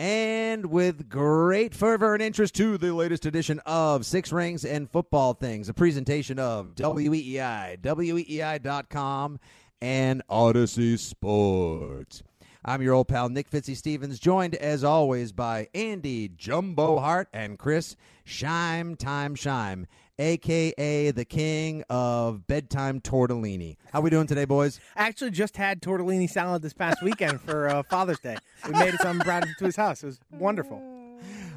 and with great fervor and interest to the latest edition of Six Rings and Football Things, a presentation of WEEI, WEEI.com, and Audacy Sports. I'm your old pal Nick Fitzy Stevens, joined as always by Andy Jumbo Hart and Chris Scheim Time Scheim, aka the king of bedtime tortellini. How we doing today, boys? Actually, just had tortellini salad this past weekend for uh, Father's Day. We made it, so I'm brought it to his house. It was wonderful.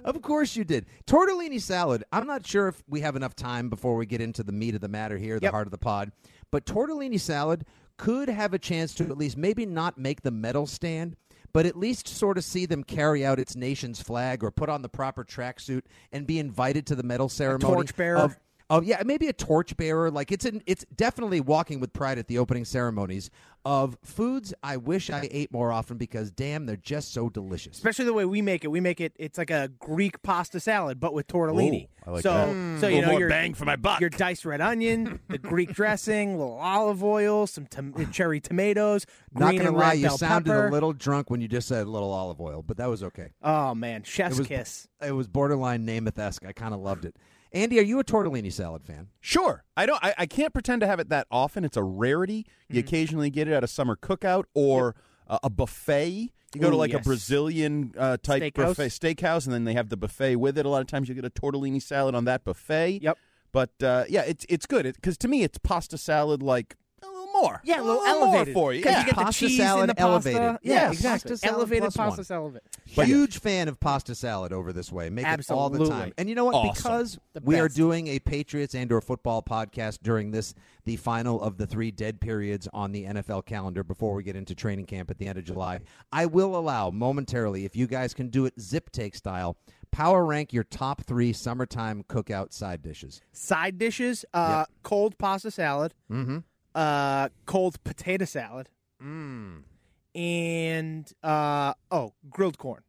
Of course you did. Tortellini salad. I'm not sure if we have enough time before we get into the meat of the matter here, the Yep. heart of the pod. But tortellini salad could have a chance to at least maybe not make the medal stand, but at least sort of see them carry out its nation's flag or put on the proper tracksuit and be invited to the medal ceremony. torchbearer? Of, Oh yeah, maybe a torchbearer. Like it's an, it's definitely walking with pride at the opening ceremonies of foods I wish I ate more often because damn, they're just so delicious. Especially the way we make it. We make it. It's like a Greek pasta salad, but with tortellini. Ooh, I like so, that. so A you little know more your bang for my buck. Your diced red onion, the Greek dressing, a little olive oil, some tom- uh, cherry tomatoes, Not green gonna and lie, red you bell sounded pepper. a little drunk when you just said a little olive oil, but that was okay. Oh man, chef's It was kiss. It was borderline Namath esque. I kind of loved it. Andy, are you a tortellini salad fan? Sure. I don't. I, I can't pretend to have it that often. It's a rarity. You Mm-hmm. occasionally get it at a summer cookout or a, a buffet. You go to like yes. a Brazilian uh, type Steakhouse. buffet steakhouse, and then they have the buffet with it. A lot of times you get a tortellini salad on that buffet. Yep. But uh, yeah, it's it's good because to me it's pasta salad like more. Yeah, a little more elevated for you. 'Cause Yeah. you get the Pasta cheese salad and the pasta. elevated. Yeah, Yeah, exactly. pasta salad elevated plus pasta one. salad. Huge fan of pasta salad over this way. Make it all the time. And you know what? Awesome. Because we are doing a Patriots and or football podcast during this the final of the three dead periods on the NFL calendar before we get into training camp at the end of July. I will allow momentarily if you guys can do it zip take style. Power rank your top three summertime cookout side dishes. Side dishes: uh, cold pasta salad, Mm-hmm. Uh, cold potato salad, Mm. and uh, oh, grilled corn.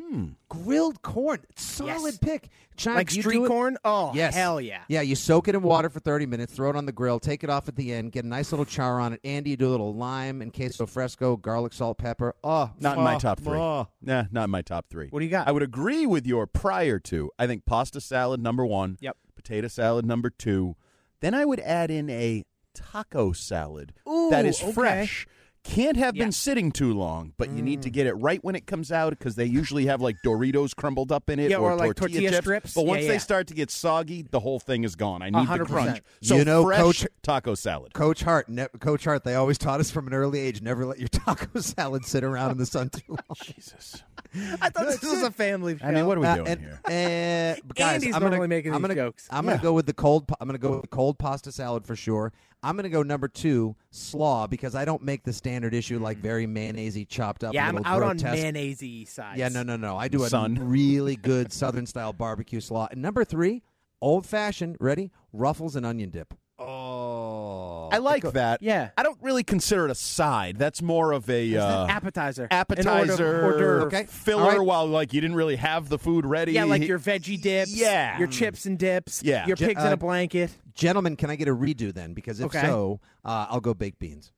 Hmm. Grilled corn, solid Yes. pick. Scheim, like do street corn. Oh, Yes. hell yeah. Yeah, you soak it in water for 30 minutes, throw it on the grill, take it off at the end, get a nice little char on it. Andy, you do a little lime and queso fresco, garlic, salt, pepper. Oh, Not in my oh, top three. oh. Nah, not in my top three. What do you got? I would agree with your prior two. I think pasta salad number one. Yep. Potato salad number two. Then I would add in a taco salad Ooh, that is okay. fresh. Can't have been sitting too long, but you Mm. need to get it right when it comes out because they usually have like Doritos crumbled up in it Yeah, or, or like tortilla, tortilla chips. strips. But Yeah, once they start to get soggy, the whole thing is gone. I need the 100%. crunch. So You know, fresh Coach- taco salad. Coach Hart, ne- Coach Hart, they always taught us from an early age never let your taco salad sit around in the sun too long. Jesus. I thought this was a family show. I mean, what are we Uh, doing and, here? uh, guys, Andy's I'm gonna, normally making I'm gonna, jokes. I'm gonna Yeah. go with the cold. I'm gonna go with the cold pasta salad for sure. I'm gonna go number two, slaw, because I don't make the standard issue like mm. very mayonnaisey chopped up. yeah, a I'm little out on grotesque. mayonnaise sides. Yeah, no, no, no. I do a Son. really good Southern style barbecue slaw. And number three, old fashioned. Ready? Ruffles and onion dip. Oh, I like that. Yeah. I don't really consider it a side. That's more of a uh, appetizer. An appetizer, hors d'oeuvre. hors d'oeuvre. Okay. filler All right. while like you didn't really have the food ready. Yeah, like your veggie dips. Yeah. Your chips and dips. Yeah. Your Je- pigs in uh, a blanket. Gentlemen, can I get a redo then? Because if Okay. so, uh, I'll go baked beans.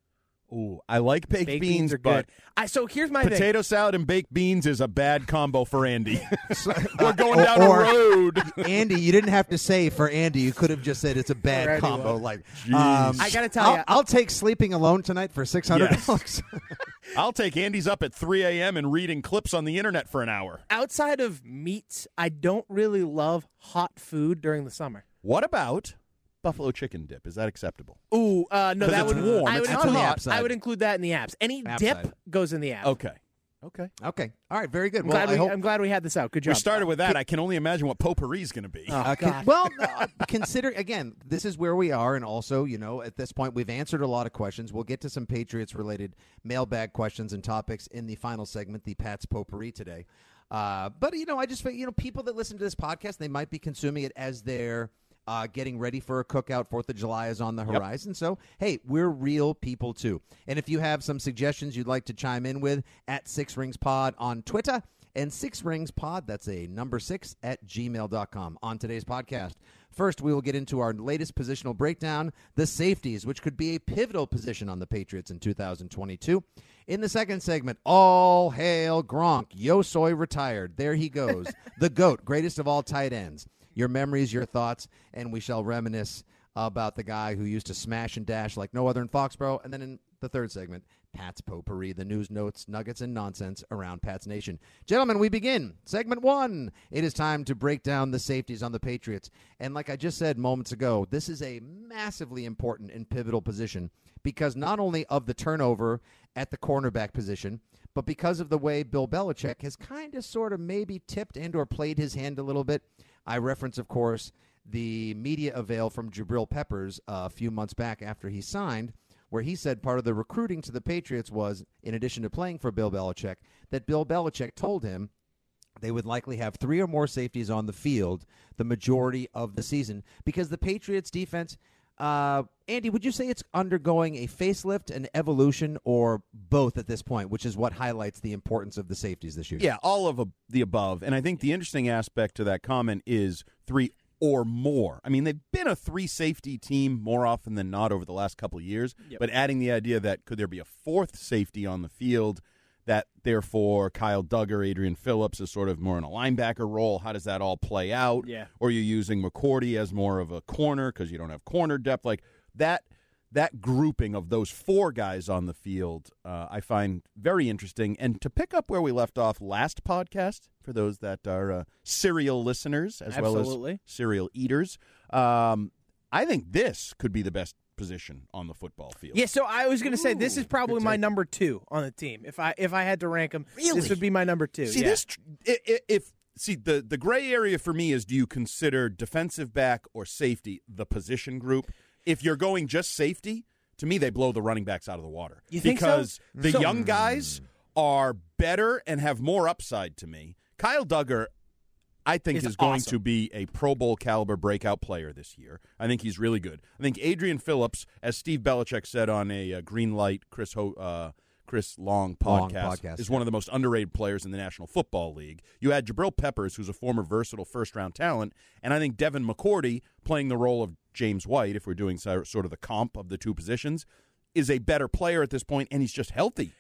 Ooh, I like baked, Baked beans, beans but good. I, so here's my thing. potato salad and baked beans is a bad combo for Andy. We're going down or- a road. Andy, you didn't have to say for Andy. You could have just said it's a bad For anyone. combo. Like, um, I gotta tell I'll, ya- I'll take sleeping alone tonight for six hundred dollars. I'll take Andy's up at 3 a.m. and reading clips on the internet for an hour. Outside of meats, I don't really love hot food during the summer. What about buffalo chicken dip? Is that acceptable? Ooh, uh, no, 'Cause that it's would warm, I would, it's would not include, hot. I would include that in the apps. Any App dip side. goes in the app. Okay. Okay. okay, all right, very good. I'm, Well, glad I we, hope. I'm glad we had this out. Good job. We started with that. I can only imagine what potpourri is going to be. Oh, Uh, con- God. well, uh, consider again. This is where we are, and also, you know, at this point, we've answered a lot of questions. We'll get to some Patriots-related mailbag questions and topics in the final segment, the Pats potpourri today. Uh, but you know, I just feel you know, people that listen to this podcast, they might be consuming it as they're uh, getting ready for a cookout. Fourth of July is on the horizon, so hey, we're real people too. And if you have some suggestions you'd like to chime in with, at Six Rings Pod on Twitter and Six Rings Pod, that's a number six at gmail.com. On today's podcast, first we will get into our latest positional breakdown, the safeties, which could be a pivotal position on the Patriots in 2022. In the second segment, all hail Gronk. Yo soy retired. There he goes. the GOAT, greatest of all tight ends. Your memories, your thoughts, and we shall reminisce about the guy who used to smash and dash like no other in Foxborough. And then in the third segment, Pat's Potpourri, the news, notes, nuggets, and nonsense around Pat's Nation. Gentlemen, we begin. Segment one. It is time to break down the safeties on the Patriots. And like I just said moments ago, this is a massively important and pivotal position because not only of the turnover at the cornerback position, but because of the way Bill Belichick has kind of sort of maybe tipped and or played his hand a little bit. I reference, of course, the media avail from Jabril Peppers uh, a few months back after he signed, where he said part of the recruiting to the Patriots was, in addition to playing for Bill Belichick, that Bill Belichick told him they would likely have three or more safeties on the field the majority of the season because the Patriots defense. Uh, Andy, would you say it's undergoing a facelift, an evolution, or both at this point, which is what highlights the importance of the safeties this year? Yeah, all of a, the above. And I think the interesting aspect to that comment is three or more. I mean, they've been a three safety team more often than not over the last couple of years, but adding the idea that could there be a fourth safety on the field that therefore Kyle Dugger, Adrian Phillips is sort of more in a linebacker role. How does that all play out? Yeah. Or you're using McCourty as more of a corner because you don't have corner depth. Like that that grouping of those four guys on the field, uh, I find very interesting. And to pick up where we left off last podcast, for those that are uh, serial listeners as well as serial eaters, um, I think this could be the best position on the football field. Yeah, so I was going to say this is probably my number two on the team. If I if I had to rank them, Really? this would be my number two. See yeah. this tr- i- i- if see the the gray area for me is do you consider defensive back or safety the position group? If you're going just safety, to me they blow the running backs out of the water You think so? because the So- young guys hmm. are better and have more upside to me. Kyle Dugger I think Is is going awesome. to be a Pro Bowl caliber breakout player this year. I think he's really good. I think Adrian Phillips, as Steve Belichick said on a uh, Green Light Chris Ho, uh, Chris Long Long podcast, podcast, is one of the most underrated players in the National Football League. You had Jabril Peppers, who's a former versatile first round talent, and I think Devin McCourty playing the role of James White, if we're doing sort of the comp of the two positions, is a better player at this point, and he's just healthy.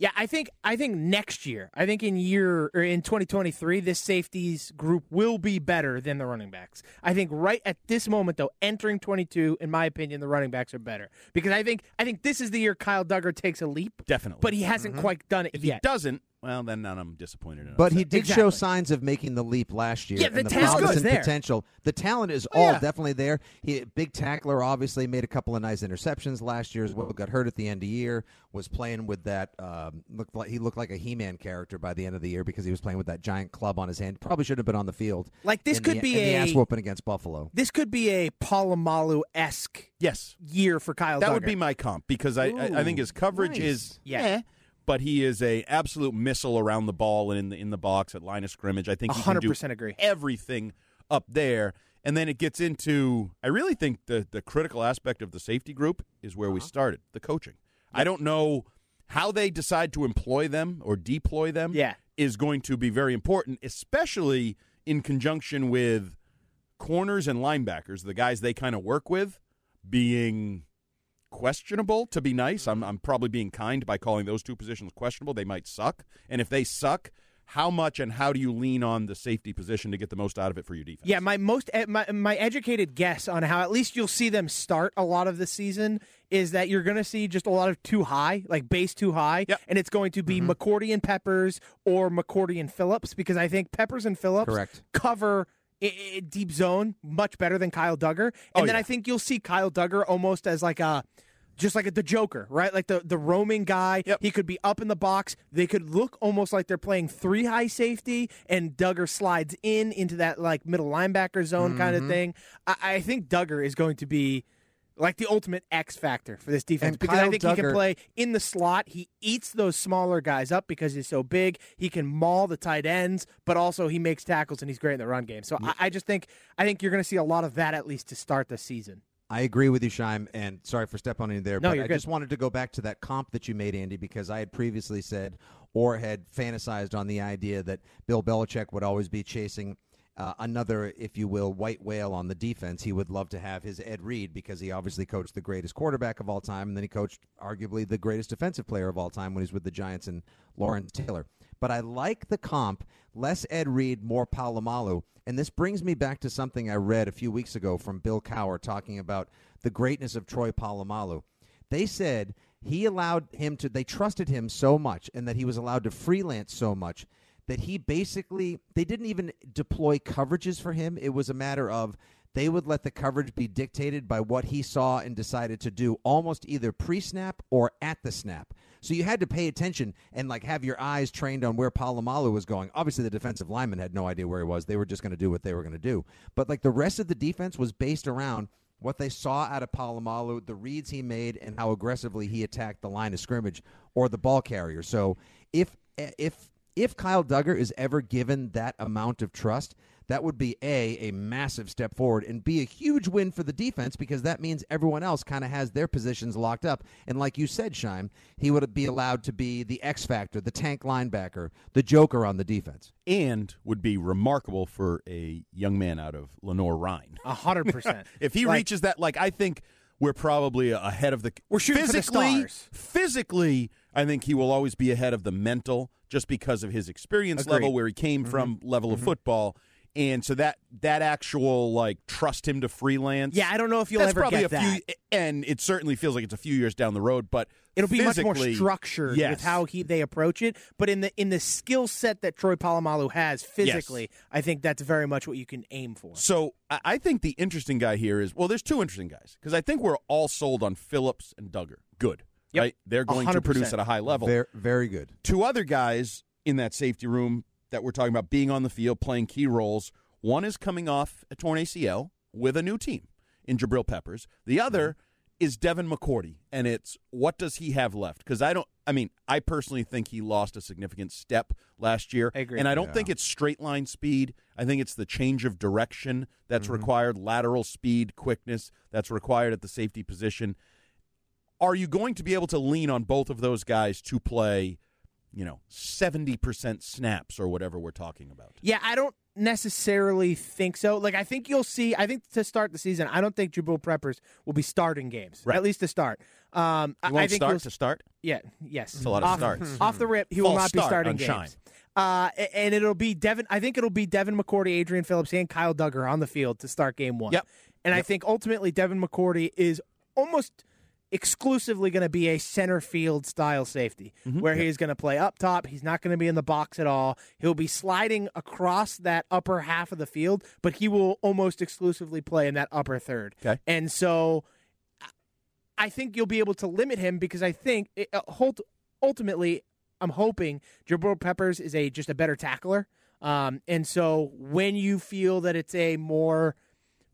Yeah, I think I think next year, I think in year or in 2023, this safeties group will be better than the running backs. I think right at this moment though, entering 22, in my opinion, the running backs are better because I think I think this is the year Kyle Dugger takes a leap, Definitely. but he hasn't mm-hmm. quite done it if yet. he doesn't, well, then I'm disappointed in him. But he did Exactly. show signs of making the leap last year. Yeah, the and the talent's promise good. and there. potential. The talent is Oh, all yeah. definitely there. He big tackler, obviously made a couple of nice interceptions last year as well. Got hurt at the end of the year. Was playing with that. Um, looked like he looked like a He-Man character by the end of the year because he was playing with that giant club on his hand. Probably should have been on the field. Like, this in could the, be in the a- ass whooping against Buffalo. This could be a Polamalu esque yes, year for Kyle. that Dugger. would be my comp because I, I, I think his coverage nice. is Yeah. eh, but he is a absolute missile around the ball and in the in the box at line of scrimmage. I think he can do 100% agree. everything up there. And then it gets into I really think the the critical aspect of the safety group is where Uh-huh. we started, the coaching. I don't know how they decide to employ them or deploy them Yeah. is going to be very important, especially in conjunction with corners and linebackers, the guys they kind of work with, being questionable to be nice. I'm I'm probably being kind by calling those two positions questionable. They might suck, and if they suck, how much and how do you lean on the safety position to get the most out of it for your defense? Yeah, my most eh, my my educated guess on how at least you'll see them start a lot of the season is that you're going to see just a lot of too high, like base too high, Yep. and it's going to be McCourty and Peppers or McCourty and Phillips because I think Peppers and Phillips Correct. cover. Deep zone much better than Kyle Dugger, and Oh, then yeah. I think you'll see Kyle Dugger almost as like a just like a, the Joker, right? Like the the roaming guy. Yep. He could be up in the box. They could look almost like they're playing three high safety, and Dugger slides in into that like middle linebacker zone kind Mm-hmm. of thing. I, I think Dugger is going to be like the ultimate X factor for this defense And because I Kyle think he can play in the slot. He eats those smaller guys up because he's so big. He can maul the tight ends, but also he makes tackles and he's great in the run game. So I, I just think I think you're going to see a lot of that at least to start the season. I agree with you, Scheim, and sorry for stepping on you there. No, but you're I good. just wanted to go back to that comp that you made, Andy, because I had previously said or had fantasized on the idea that Bill Belichick would always be chasing uh, another, if you will, white whale on the defense. He would love to have his Ed Reed because he obviously coached the greatest quarterback of all time, and then he coached arguably the greatest defensive player of all time when he was with the Giants and Lawrence Taylor. But I like the comp, less Ed Reed, more Polamalu. And this brings me back to something I read a few weeks ago from Bill Cowher talking about the greatness of Troy Polamalu. They said he allowed him to, they trusted him so much and that he was allowed to freelance so much that he basically, they didn't even deploy coverages for him. It was a matter of they would let the coverage be dictated by what he saw and decided to do almost either pre snap or at the snap. So you had to pay attention and like have your eyes trained on where Polamalu was going. Obviously, the defensive lineman had no idea where he was. They were just going to do what they were going to do. But like the rest of the defense was based around what they saw out of Polamalu, the reads he made, and how aggressively he attacked the line of scrimmage or the ball carrier. So if if if Kyle Dugger is ever given that amount of trust, that would be a a massive step forward and b a huge win for the defense because that means everyone else kind of has their positions locked up. And like you said, Shime, he would be allowed to be the X factor, the tank linebacker, the joker on the defense. and would be remarkable for a young man out of Lenoir-Rhyne. A hundred percent. If he Like- reaches that, like I think we're probably ahead of the. We're shooting for the physically. stars. Physically, I think he will always be ahead of the mental, just because of his experience Agreed. level, where he came Mm-hmm. from, level of football, and so that that actual like trust him to freelance. Yeah, I don't know if you'll that's ever probably get a few, and it certainly feels like it's a few years down the road. But It'll be much more structured yes. with how he they approach it. But in the in the skill set that Troy Polamalu has physically, I think that's very much what you can aim for. So I I think the interesting guy here is well, there's two interesting guys because I think we're all sold on Phillips and Dugger. Good, Yep. right? They're going to 100%. produce at a high level. Very very good. Two other guys in that safety room that we're talking about being on the field, playing key roles. One is coming off a torn ACL with a new team in Jabril Peppers. The other mm-hmm. is Devin McCourty, and it's what does he have left? Because I don't. I mean, I personally think he lost a significant step last year, I agree. and I don't think it's straight line speed. I think it's the change of direction that's mm-hmm. required, lateral speed, quickness that's required at the safety position. Are you going to be able to lean on both of those guys to play, you know, 70% snaps or whatever we're talking about? Yeah, I don't necessarily think so. Like, I think you'll see. I think to start the season, I don't think Jabril Peppers will be starting games, Right. at least to start. Um, I- won't I think start you'll- to start? Yeah, yes. That's a lot of off, starts. Off the rip, he will False not be starting games. Scheim. Uh, and it'll be Devin. I think it'll be Devin McCourty, Adrian Phillips, and Kyle Dugger on the field to start game one. Yep. And I think ultimately Devin McCourty is almost exclusively going to be a center field style safety Mm-hmm. where he's going to play up top. He's not going to be in the box at all. He'll be sliding across that upper half of the field, but he will almost exclusively play in that upper third. Okay. And so I think you'll be able to limit him because I think it, uh, ult- ultimately I'm hoping Jabril Peppers is a just a better tackler. Um, and so when you feel that it's a more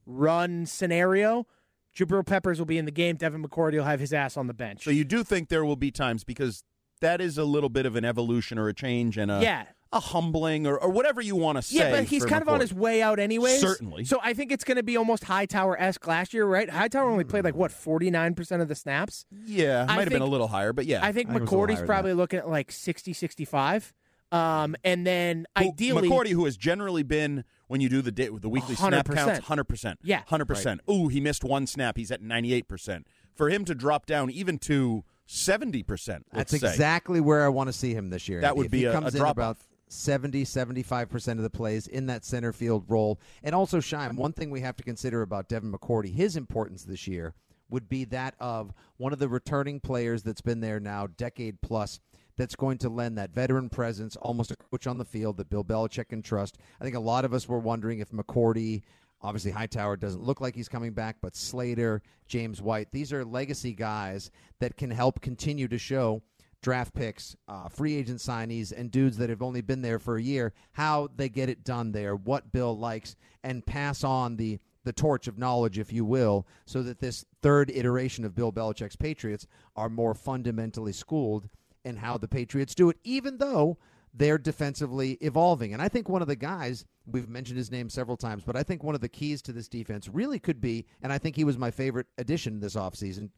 run scenario, Jabril Peppers will be in the game. Devin McCourty will have his ass on the bench. So you do think there will be times because that is a little bit of an evolution or a change and a, yeah. a humbling or, or whatever you want to say. Yeah, but he's for kind of on his way out anyways. Certainly. So I think it's going to be almost Hightower esque last year, right? Hightower only played like what forty nine percent of the snaps. Yeah, I might have been a little higher, but yeah. I think I think it was a little higher McCourty's probably looking at like 60, 65. Um, and then Who- ideally, McCourty, who has generally been when you do the day, the weekly snap 100%. counts, hundred percent. Yeah. hundred percent. Ooh, he missed one snap. He's at ninety eight percent. for him to drop down even to seventy percent. That's say. exactly where I want to see him this year. That Andy. would If be he a- comes a in drop about off. 70, 75% of the plays in that center field role. And also, Shime, one thing we have to consider about Devin McCourty, his importance this year would be that of one of the returning players that's been there now decade plus that's going to lend that veteran presence, almost a coach on the field that Bill Belichick can trust. I think a lot of us were wondering if McCourty, obviously Hightower doesn't look like he's coming back, but Slater, James White, these are legacy guys that can help continue to show draft picks, uh, free agent signees, and dudes that have only been there for a year, how they get it done there, what Bill likes, and pass on the the torch of knowledge, if you will, so that this third iteration of Bill Belichick's Patriots are more fundamentally schooled in how the Patriots do it, even though they're defensively evolving. And I think one of the guys, we've mentioned his name several times, but I think one of the keys to this defense really could be, and I think he was my favorite addition this offseason,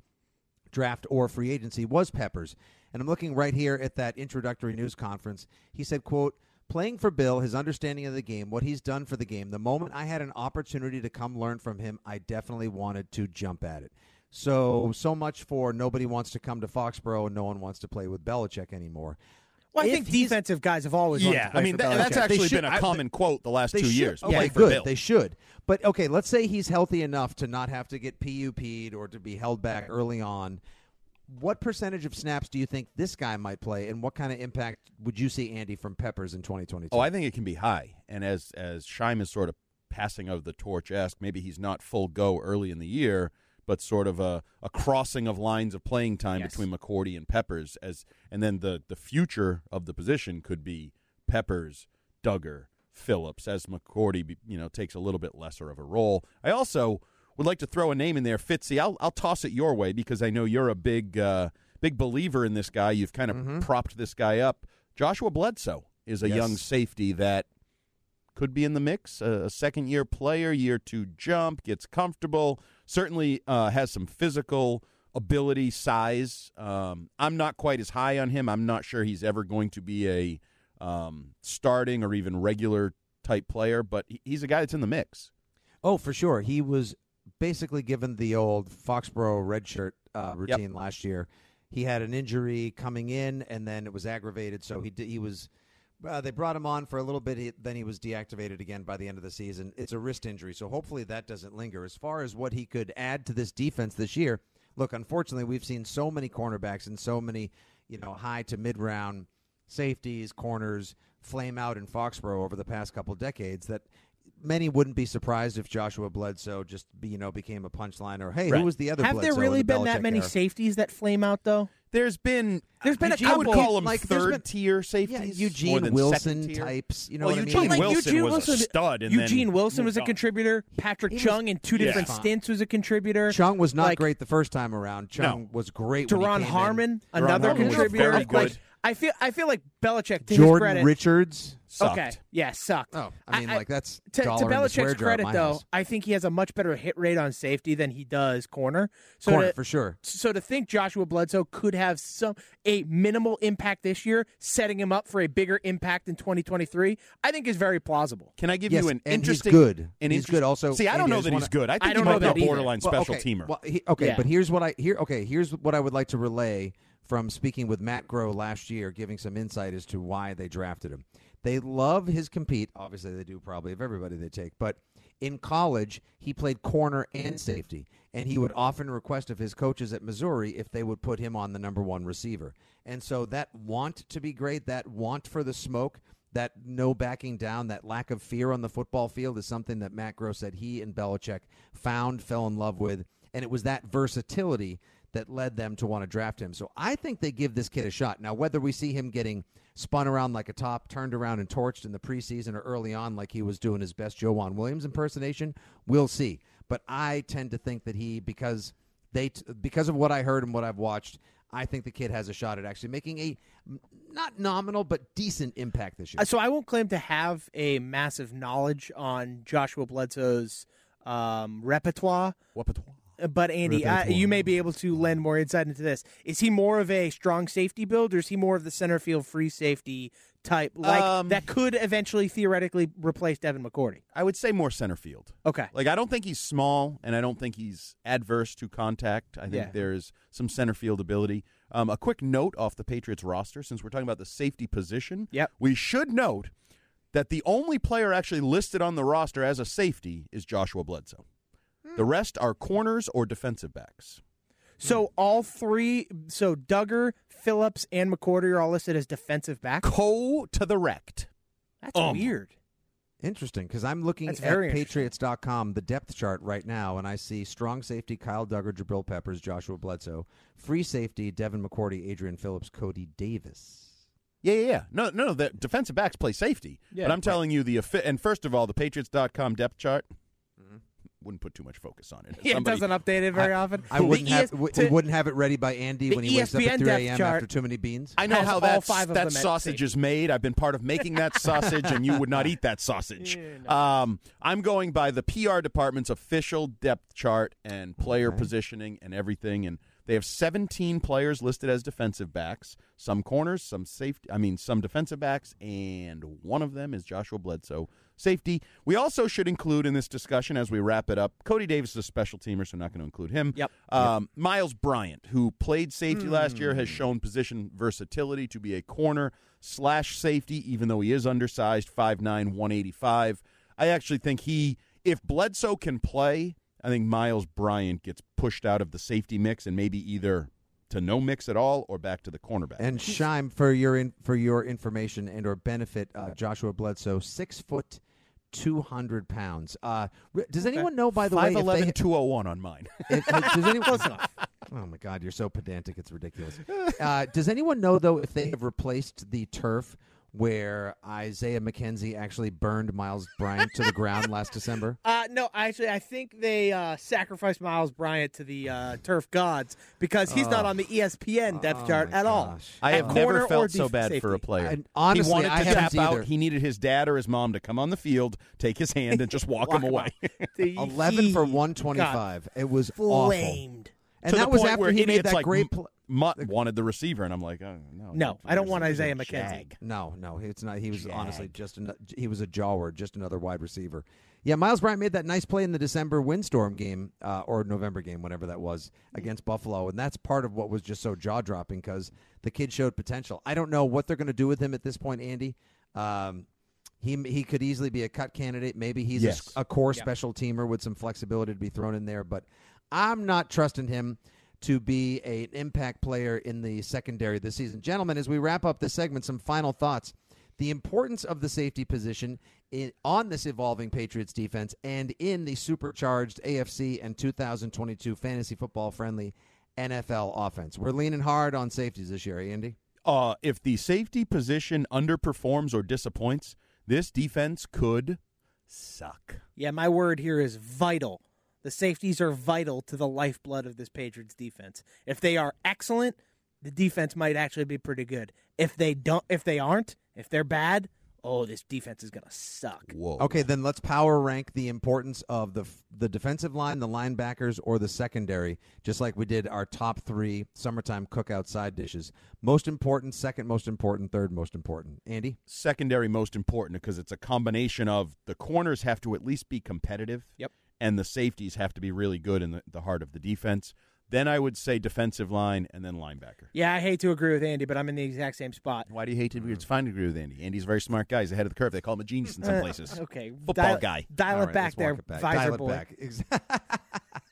draft or free agency was Peppers. And I'm looking right here at that introductory news conference. He said, quote, playing for Bill, his understanding of the game, what he's done for the game, the moment I had an opportunity to come learn from him, I definitely wanted to jump at it. So, so much for nobody wants to come to Foxborough and no one wants to play with Belichick anymore. Well, I If think defensive guys have always wanted Yeah, to play I mean for that, that's actually should- been a common quote the last two should. years. Okay, Play for good. Bill. They should. But okay, let's say he's healthy enough to not have to get PUP'd or to be held back early on. What percentage of snaps do you think this guy might play, and what kind of impact would you see Andy from Peppers in 2022? Oh, I think it can be high. And as as Scheim is sort of passing of the torch esque, maybe he's not full go early in the year, but sort of a, a crossing of lines of playing time Yes. between McCourty and Peppers as and then the, the future of the position could be Peppers, Dugger, Phillips, as McCourty you know takes a little bit lesser of a role. I also would like to throw a name in there, Fitzy. I'll I'll toss it your way because I know you're a big uh, big believer in this guy. You've kind of propped this guy up. Joshua Bledsoe is a Yes. young safety that could be in the mix. A, a second year player, year two jump, gets comfortable. Certainly uh, has some physical ability, size. Um, I'm not quite as high on him. I'm not sure he's ever going to be a um, starting or even regular type player, but he's a guy that's in the mix. Oh, for sure. He was basically given the old Foxborough redshirt uh, routine last year. He had an injury coming in, and then it was aggravated. So he did, he was. Uh, they brought him on for a little bit. He, then he was deactivated again by the end of the season. It's a wrist injury, so hopefully that doesn't linger. As far as what he could add to this defense this year, look, unfortunately, we've seen so many cornerbacks and so many, you know, high to mid round safeties, corners flame out in Foxborough over the past couple decades that many wouldn't be surprised if Joshua Bledsoe just you know became a punchline or hey Right. who was the other Have there Bledsoe in really the been that many era? safeties that flame out though? There's been There's been a I would couple. call them Like, third been- tier yeah, safeties. more Eugene Wilson types you know Well, what Eugene I mean Wilson Eugene was a stud, and Eugene then Wilson was a contributor. Patrick he was- Chung in two Yeah. different stints was a contributor. Chung was not Like, great the first time around Chung was great when he Duron came in. Harmon, Duron another Harmon was contributor. very Like, good. I feel I feel like Belichick to his Jordan credit. Richards Sucked. Okay, yeah, sucked. oh I mean like that's to, to dollar in the Belichick's credit, though, house. I think he has a much better hit rate on safety than he does corner. So corner to, for sure so to think Joshua Bledsoe could have some a minimal impact this year, setting him up for a bigger impact in 2023, I think is very plausible. Can I give Yes, you an and he's interesting? good. And He's interest- good also. See, I don't know that he's wanna- good. I think I he don't might know be a that either. borderline Well, special okay, teamer. Well, he, okay, Yeah. but here's what I here. Okay, here's what I would like to relay from speaking with Matt Groh last year, giving some insight as to why they drafted him. They love his compete. Obviously, they do probably of everybody they take. But in college, he played corner and safety, and he would often request of his coaches at Missouri if they would put him on the number one receiver. And so that want to be great, that want for the smoke, that no backing down, that lack of fear on the football field is something that Matt Groh said he and Belichick found, fell in love with, and it was that versatility that led them to want to draft him. So I think they give this kid a shot. Now, whether we see him getting spun around like a top, turned around and torched in the preseason or early on like he was doing his best Joejuan Williams impersonation, we'll see. But I tend to think that he because they t- because of what I heard and what I've watched, I think the kid has a shot at actually making a not nominal but decent impact this year. Uh, So I won't claim to have a massive knowledge on Joshua Bledsoe's um, repertoire. Repertoire. But Andy, Rip uh, you may be able to lend more insight into this. Is he more of a strong safety build, or is he more of the center field free safety type, like Um, that could eventually theoretically replace Devin McCourty? I would say more center field. Okay. Like I don't think he's small, and I don't think he's adverse to contact. I think Yeah. there's some center field ability. Um, a quick note off the Patriots roster, since we're talking about the safety position. Yep. We should note that the only player actually listed on the roster as a safety is Joshua Bledsoe. The rest are corners or defensive backs. So all three, so Dugger, Phillips, and McCourty are all listed as defensive backs. Co to the rect. That's Um. weird. Interesting, because I'm looking That's at very interesting. Patriots.com, the depth chart right now, and I see strong safety Kyle Dugger, Jabril Peppers, Joshua Bledsoe, free safety Devin McCourty, Adrian Phillips, Cody Davis. Yeah, yeah, yeah. No, no, the defensive backs play safety. Yeah, but I'm right. telling you, the affi- and first of all, the Patriots.com depth chart wouldn't put too much focus on it. Yeah, Somebody- it doesn't update it very often. I wouldn't have ES w- to- we wouldn't have it ready by Andy the when he wakes up ESPN at 3 depth a.m. chart- after too many beans. I know has how all that five of that them at sausage safety. is made. I've been part of making that sausage, and you would not eat that sausage. Um, I'm going by the PR department's official depth chart and player Okay. positioning and everything, and they have 17 players listed as defensive backs, some corners, some safety. I mean, some defensive backs, and one of them is Joshua Bledsoe, safety. We also should include in this discussion as we wrap it up. Cody Davis is a special teamer, so I'm not going to include him. Yep. Um, Miles Bryant, who played safety last year, has shown position versatility to be a corner slash safety, even though he is undersized, 5'9", 185. I actually think he, if Bledsoe can play, I think Miles Bryant gets pushed out of the safety mix and maybe either to no mix at all or back to the cornerback. And Shime, for your in, for your information and or benefit, uh, Joshua Bledsoe, six foot, two hundred pounds. Uh, r- does anyone know, by the way, if 5'11", they, 201 on mine. if, if- does anyone, Oh my God, you're so pedantic, it's ridiculous. Uh, does anyone know though if they have replaced the turf where Isaiah McKenzie actually burned Miles Bryant to the ground last December? Uh, no, actually, I think they uh, sacrificed Miles Bryant to the uh, turf gods because he's not on the ESPN depth Oh, chart my at all. I At have never felt so bad safety. for a player. And honestly, he wanted I to haven't tap out. He needed his dad or his mom to come on the field, take his hand, and just walk, Walk him him away. Eleven for one twenty-five. It was awful. flamed. And to that the was point after where he made that like great. M- Pl- Mutt wanted the receiver, and I'm like, oh, no, No, I don't want Isaiah McKenzie. No, no, it's not. He was honestly just an, he was a jawward, just another wide receiver. Yeah, Miles Bryant made that nice play in the December windstorm game uh, or November game, whatever that was, against Buffalo, and that's part of what was just so jaw dropping because the kid showed potential. I don't know what they're going to do with him at this point, Andy. Um, he he could easily be a cut candidate. Maybe he's Yes. a, core special teamer with some flexibility to be thrown in there, but I'm not trusting him to be a, an impact player in the secondary this season. Gentlemen, as we wrap up this segment, some final thoughts. The importance of the safety position in, on this evolving Patriots defense and in the supercharged AFC and 2022 fantasy football friendly NFL offense. We're leaning hard on safeties this year, Andy. Uh, if the safety position underperforms or disappoints, this defense could suck. Yeah, my word here is vital. The safeties are vital to the lifeblood of this Patriots defense. If they are excellent, the defense might actually be pretty good. If they don't if they aren't, if they're bad, oh, this defense is going to suck. Whoa. Okay, then let's power rank the importance of the the defensive line, the linebackers, or the secondary, just like we did our top three summertime cookout side dishes. Most important, second most important, third most important. Andy, Secondary most important because it's a combination of the corners have to at least be competitive. Yep. And the safeties have to be really good in the, the heart of the defense. Then I would say defensive line and then linebacker. Yeah, I hate to agree with Andy, but I'm in the exact same spot. Why do you hate to agree? It's fine to agree with Andy. Andy's a very smart guy. He's ahead of the curve. They call him a genius in some Uh, places. okay, Football dial, guy. Dial All it right, back let's there, walk it back. visor Dial it boy. back. Ex-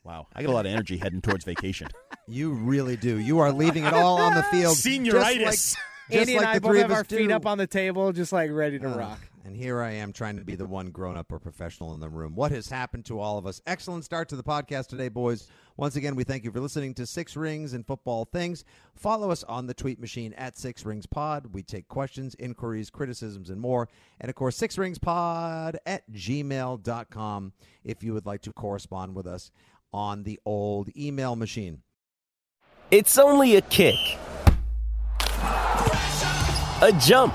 Wow. I got a lot of energy heading towards vacation. you really do. You are leaving it all on the field. Senioritis. Just like, Andy and like I the both three have of us our feet up on the table, just like ready to Uh, rock. And here I am trying to be the one grown up or professional in the room. What has happened to all of us? Excellent start to the podcast today, boys. Once again, we thank you for listening to Six Rings and Football Things. Follow us on the tweet machine at Six Rings Pod. We take questions, inquiries, criticisms, and more. And of course, Six Rings Pod at gmail.com if you would like to correspond with us on the old email machine. It's only a kick, a jump,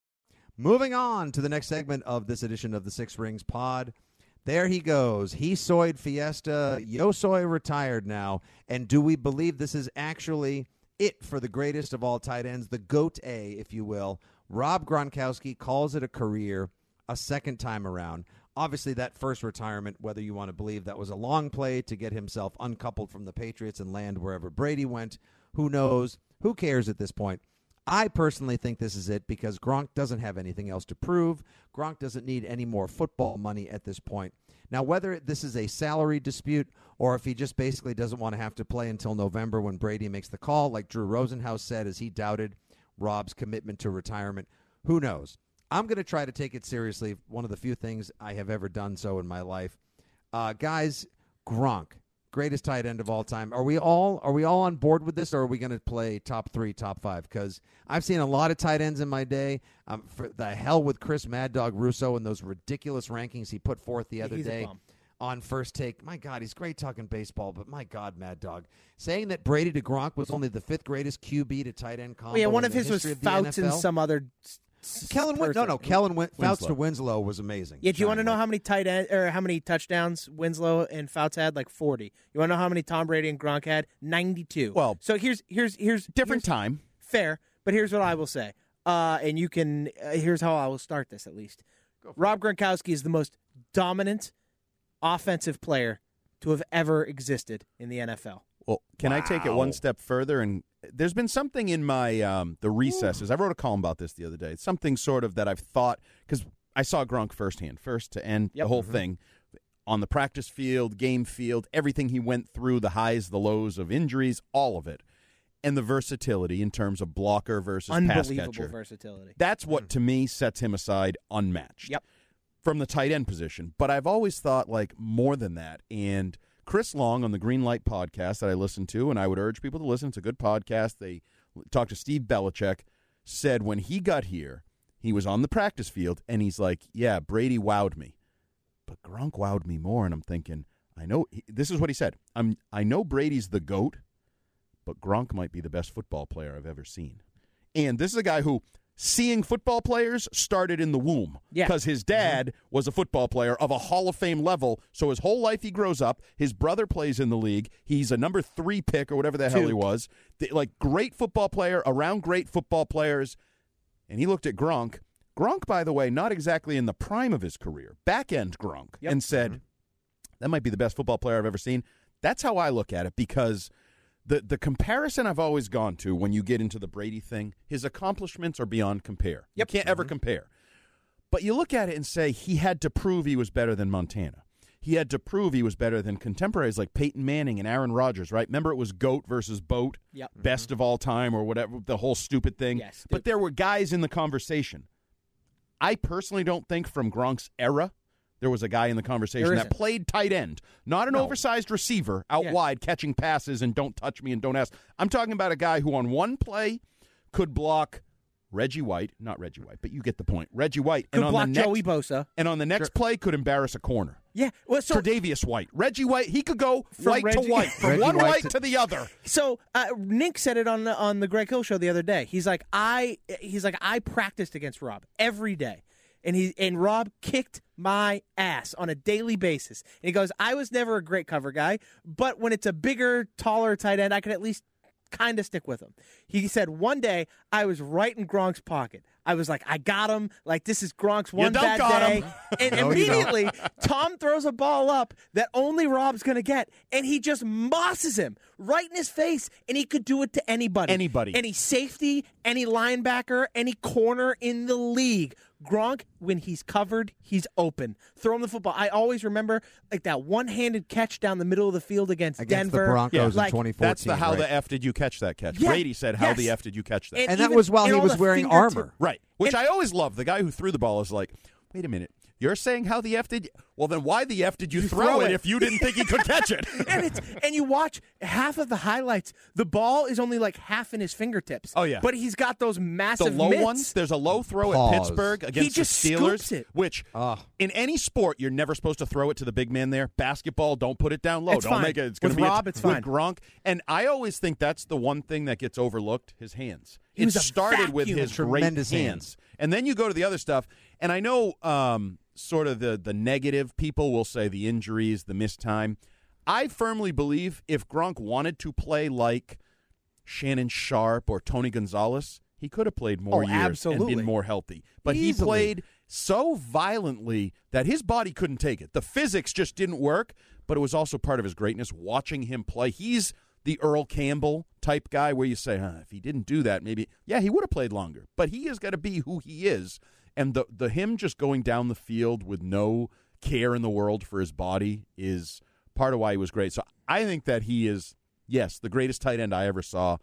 Moving on to the next segment of this edition of the Six Rings Pod. There he goes. He soyed Fiesta. Yosoy retired now. And do we believe this is actually it for the greatest of all tight ends, the GOAT A, if you will? Rob Gronkowski calls it a career a second time around. Obviously, that first retirement, whether you want to believe that was a long play to get himself uncoupled from the Patriots and land wherever Brady went, who knows? Who cares at this point? I personally think this is it because Gronk doesn't have anything else to prove. Gronk doesn't need any more football money at this point. Now, whether this is a salary dispute or if he just basically doesn't want to have to play until November when Brady makes the call, like Drew Rosenhaus said, as he doubted Rob's commitment to retirement, who knows? I'm going to try to take it seriously. One of the few things I have ever done so in my life. Uh, guys, Gronk greatest tight end of all time. Are we all are we all on board with this, or are we going to play top three, top five? Because I've seen a lot of tight ends in my day. Um, for the hell with Chris Mad Dog Russo and those ridiculous rankings he put forth the other He's day on first take. My God, he's great talking baseball, but my God, Mad Dog saying that Brady to Gronk was only the fifth greatest QB to tight end combo. Oh, yeah, one of his was Fouts and some other. S- Kellen Win- no no Kellen Win- Fouts to Winslow was amazing. Yeah, do you want to know how many tight end or how many touchdowns Winslow and Fouts had? Like forty. You want to know how many Tom Brady and Gronk had? Ninety-two. Well, so here's here's here's Different here's- time. Fair, but here's what I will say. Uh, and you can uh, here's how I will start this at least. Rob Gronkowski is the most dominant offensive player to have ever existed in the NFL. Well, can I take it one step further? And there's been something in my um, the recesses. I wrote a column about this the other day. Something sort of that I've thought because I saw Gronk firsthand, first to end Yep. the whole thing on the practice field, game field, everything he went through, the highs, the lows of injuries, all of it, and the versatility in terms of blocker versus pass Unbelievable catcher. versatility. That's what to me sets him aside unmatched. Yep. From the tight end position. But I've always thought like more than that. And Chris Long on the Green Light podcast that I listen to, and I would urge people to listen. It's a good podcast. They talked to Steve Belichick, said when he got here, he was on the practice field and he's like, Yeah, Brady wowed me. But Gronk wowed me more. And I'm thinking, I know this is what he said. I'm I know Brady's the GOAT, but Gronk might be the best football player I've ever seen. And this is a guy who seeing football players started in the womb Yeah. because his dad was a football player of a Hall of Fame level. So his whole life he grows up. His brother plays in the league. He's a number three pick or whatever the hell he was. The- like great football player around great football players. And he looked at Gronk. Gronk, by the way, not exactly in the prime of his career, back end Gronk, Yep. and said, mm-hmm. that might be the best football player I've ever seen. That's how I look at it because the the comparison I've always gone to when you get into the Brady thing, his accomplishments are beyond compare. Yep. You can't ever mm-hmm. compare. But you look at it and say he had to prove he was better than Montana. He had to prove he was better than contemporaries like Peyton Manning and Aaron Rodgers, right? Remember it was GOAT versus boat, Yep. Mm-hmm. best of all time or whatever, the whole stupid thing. Yes. But there were guys in the conversation. I personally don't think from Gronk's era there was a guy in the conversation that played tight end, not an oversized receiver out Yeah. wide catching passes and don't touch me and don't ask. I'm talking about a guy who on one play could block Reggie White, not Reggie White, but you get the point. Reggie White, Could and on block the next, Joey Bosa. and on the next play could embarrass a corner. Yeah. Well, so Tre'Davious White, Reggie White, he could go From white to white, from one White white to- to the other. So uh, Nick said it on the, on the Greg Hill show the other day. He's like, I he's like, I practiced against Rob every day, and he and Rob kicked my ass on a daily basis. And he goes, I was never a great cover guy, but when it's a bigger, taller tight end, I can at least kind of stick with him. He said one day I was right in Gronk's pocket. I was like, I got him. Like this is Gronk's one don't bad got day. him. And No, immediately Tom throws a ball up that only Rob's going to get, and he just mosses him right in his face, and he could do it to anybody. Anybody. Any safety, any linebacker, any corner in the league. Gronk, when he's covered, he's open. Throw him the football. I always remember like that one-handed catch down the middle of the field against, against Denver. the Broncos Yeah. in Like, 2014. That's the how right? the f did you catch that catch? Yeah, Brady said, "How the f did you catch that?" And And that was while he was wearing fingertip- armor. Right. Which And- I always love. The guy who threw the ball is like, wait a minute. You're saying how the F did you? Well, then why the F did you, throw, throw it, it. if you didn't think he could catch it? and it's and you watch half of the highlights. The ball is only like half in his fingertips. Oh, yeah. but he's got those massive the low mitts. ones, there's a low throw Pause. at Pittsburgh against just the Steelers, it. which Ah. in any sport you're never supposed to throw it to the big man there. Basketball, don't put it down low. It's don't fine. make it. It's going to be Rob, it's with fine. Gronk, and I always think that's the one thing that gets overlooked: his hands. He it was a started with vacuum. his great Tremendous hands. hands. and then you go to the other stuff. And I know, um, sort of the the negative people will say the injuries, the missed time. I firmly believe if Gronk wanted to play like Shannon Sharpe or Tony Gonzalez, he could have played more Oh, years and been more healthy. But he played so violently that his body couldn't take it. The physics just didn't work, but it was also part of his greatness watching him play. He's the Earl Campbell type guy where you say, huh, if he didn't do that, maybe yeah, he would have played longer. But he has got to be who he is. And the the him just going down the field with no care in the world for his body is part of why he was great. So I think that he is yes, the greatest tight end I ever saw.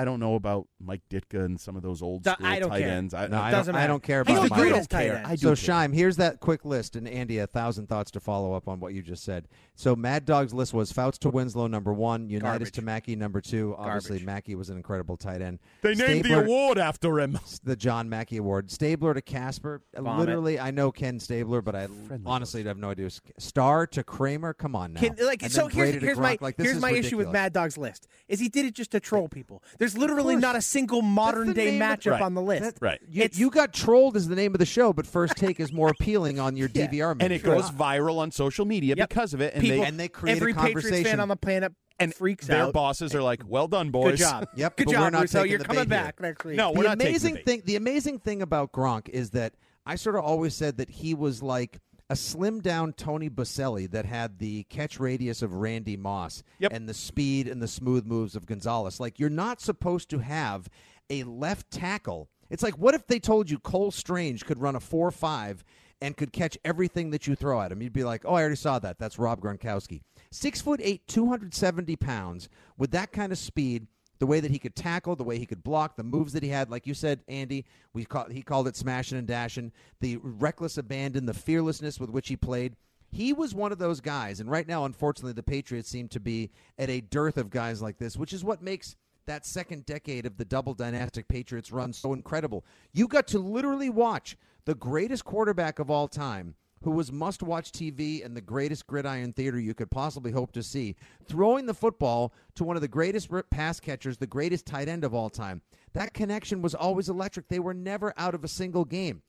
I don't know about Mike Ditka and some of those old D- school I don't tight care. ends. I, No, I Doesn't don't, I matter. don't care He's about the Michael. greatest tight end. I do So, care. Scheim, here's that quick list, and Andy, a thousand thoughts to follow up on what you just said. So, Mad Dog's list was Fouts to Winslow, number one, Unitas Garbage. to Mackey, number two. Obviously, Garbage. Mackey was an incredible tight end. They named the Stabler- award after him. the John Mackey Award. Stabler to Casper. Vomit. Literally, I know Ken Stabler, but I honestly have no idea. Starr to Kramer. Come on now. Can, like And so then here's, Brady to here's Gronk. my like, this here's is my issue with ridiculous. Mad Dog's list is he did it just to troll people. There's literally not a single modern day matchup Right. on the list. That- Right. You, you got trolled is the name of the show, but First Take is more appealing on your Yeah. DVR. and it goes viral on social media Yep. because of it. And People, they and they create a every Patriots conversation. fan on the planet and freaks out. their out. bosses are like, "Well done, boys." Good job. Yep, Good but job, we're not Russo. taking You're the coming bait here. back next week. No, we're the not taking amazing the bait. thing the amazing thing about Gronk is that I sort of always said that he was like a slim down Tony Boselli that had the catch radius of Randy Moss Yep. and the speed and the smooth moves of Gonzalez. Like you're not supposed to have a left tackle. It's like what if they told you Cole Strange could run a 4-5 and could catch everything that you throw at him? You'd be like, "Oh, I already saw that. That's Rob Gronkowski." 6 foot 8, 270 pounds with that kind of speed the way that he could tackle, the way he could block, the moves that he had, like you said, Andy, we call, he called it smashing and dashing, the reckless abandon, the fearlessness with which he played. He was one of those guys, and right now, unfortunately, the Patriots seem to be at a dearth of guys like this, which is what makes that second decade of the double dynastic Patriots run so incredible. You got to literally watch the greatest quarterback of all time who was must watch TV and the greatest gridiron theater you could possibly hope to see, throwing the football to one of the greatest pass catchers, the greatest tight end of all time. That connection was always electric. They were never out of a single game.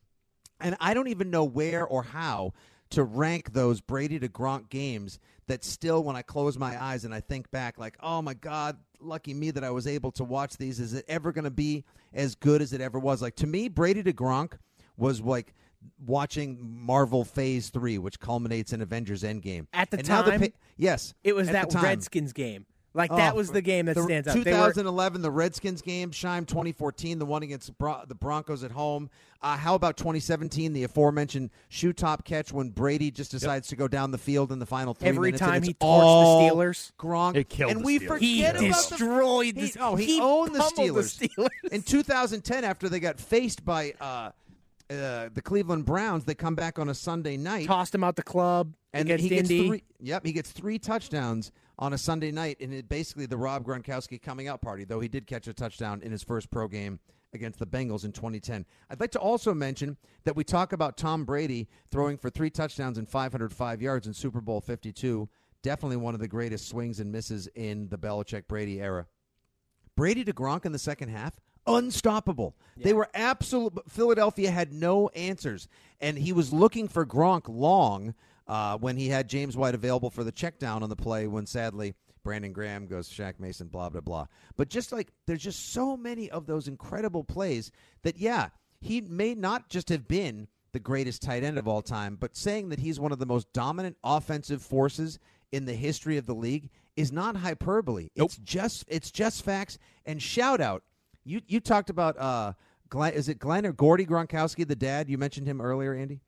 And I don't even know where or how to rank those Brady to Gronk games that still, when I close my eyes and I think back, like, oh my God, lucky me that I was able to watch these. Is it ever going to be as good as it ever was? Like, to me, Brady to Gronk was like watching Marvel Phase 3, which culminates in Avengers Endgame. At the And now the time, pa- yes. It was that. Redskins game. Like that Oh, was the game that the stands out. They were- 2011, the Redskins game, Scheim 2014, the one against Bro- the Broncos at home. Uh, how about 2017, the aforementioned shoe top catch when Brady just decides to go down the field in the final three Every minutes? and time it's he torched the Steelers. Gronk, It killed and the we Steelers. forget he about the destroyed he, the oh, he, he owned the Steelers. the Steelers. In 2010, after they got faced by uh, uh, the Cleveland Browns, they come back on a Sunday night Tossed him out the club and against he gets Indy. three. Yep, he gets three touchdowns on a Sunday night, and it basically the Rob Gronkowski coming out party. Though he did catch a touchdown in his first pro game against the Bengals in 2010. I'd like to also mention that we talk about Tom Brady throwing for three touchdowns and 505 yards in Super Bowl 52. Definitely one of the greatest swings and misses in the Belichick Brady era. Brady to Gronk in the second half, unstoppable. They were absolute. Philadelphia had no answers, and he was looking for Gronk long uh, when he had James White available for the check down on the play. When sadly Brandon Graham goes Shaq Mason, blah blah blah. But just like there's just so many of those incredible plays that yeah, he may not just have been the greatest tight end of all time, but saying that he's one of the most dominant offensive forces in the history of the league is not hyperbole. It's just it's just facts. And shout out, you you talked about uh, Glenn, is it Glenn or Gordy Gronkowski, the dad? You mentioned him earlier, Andy.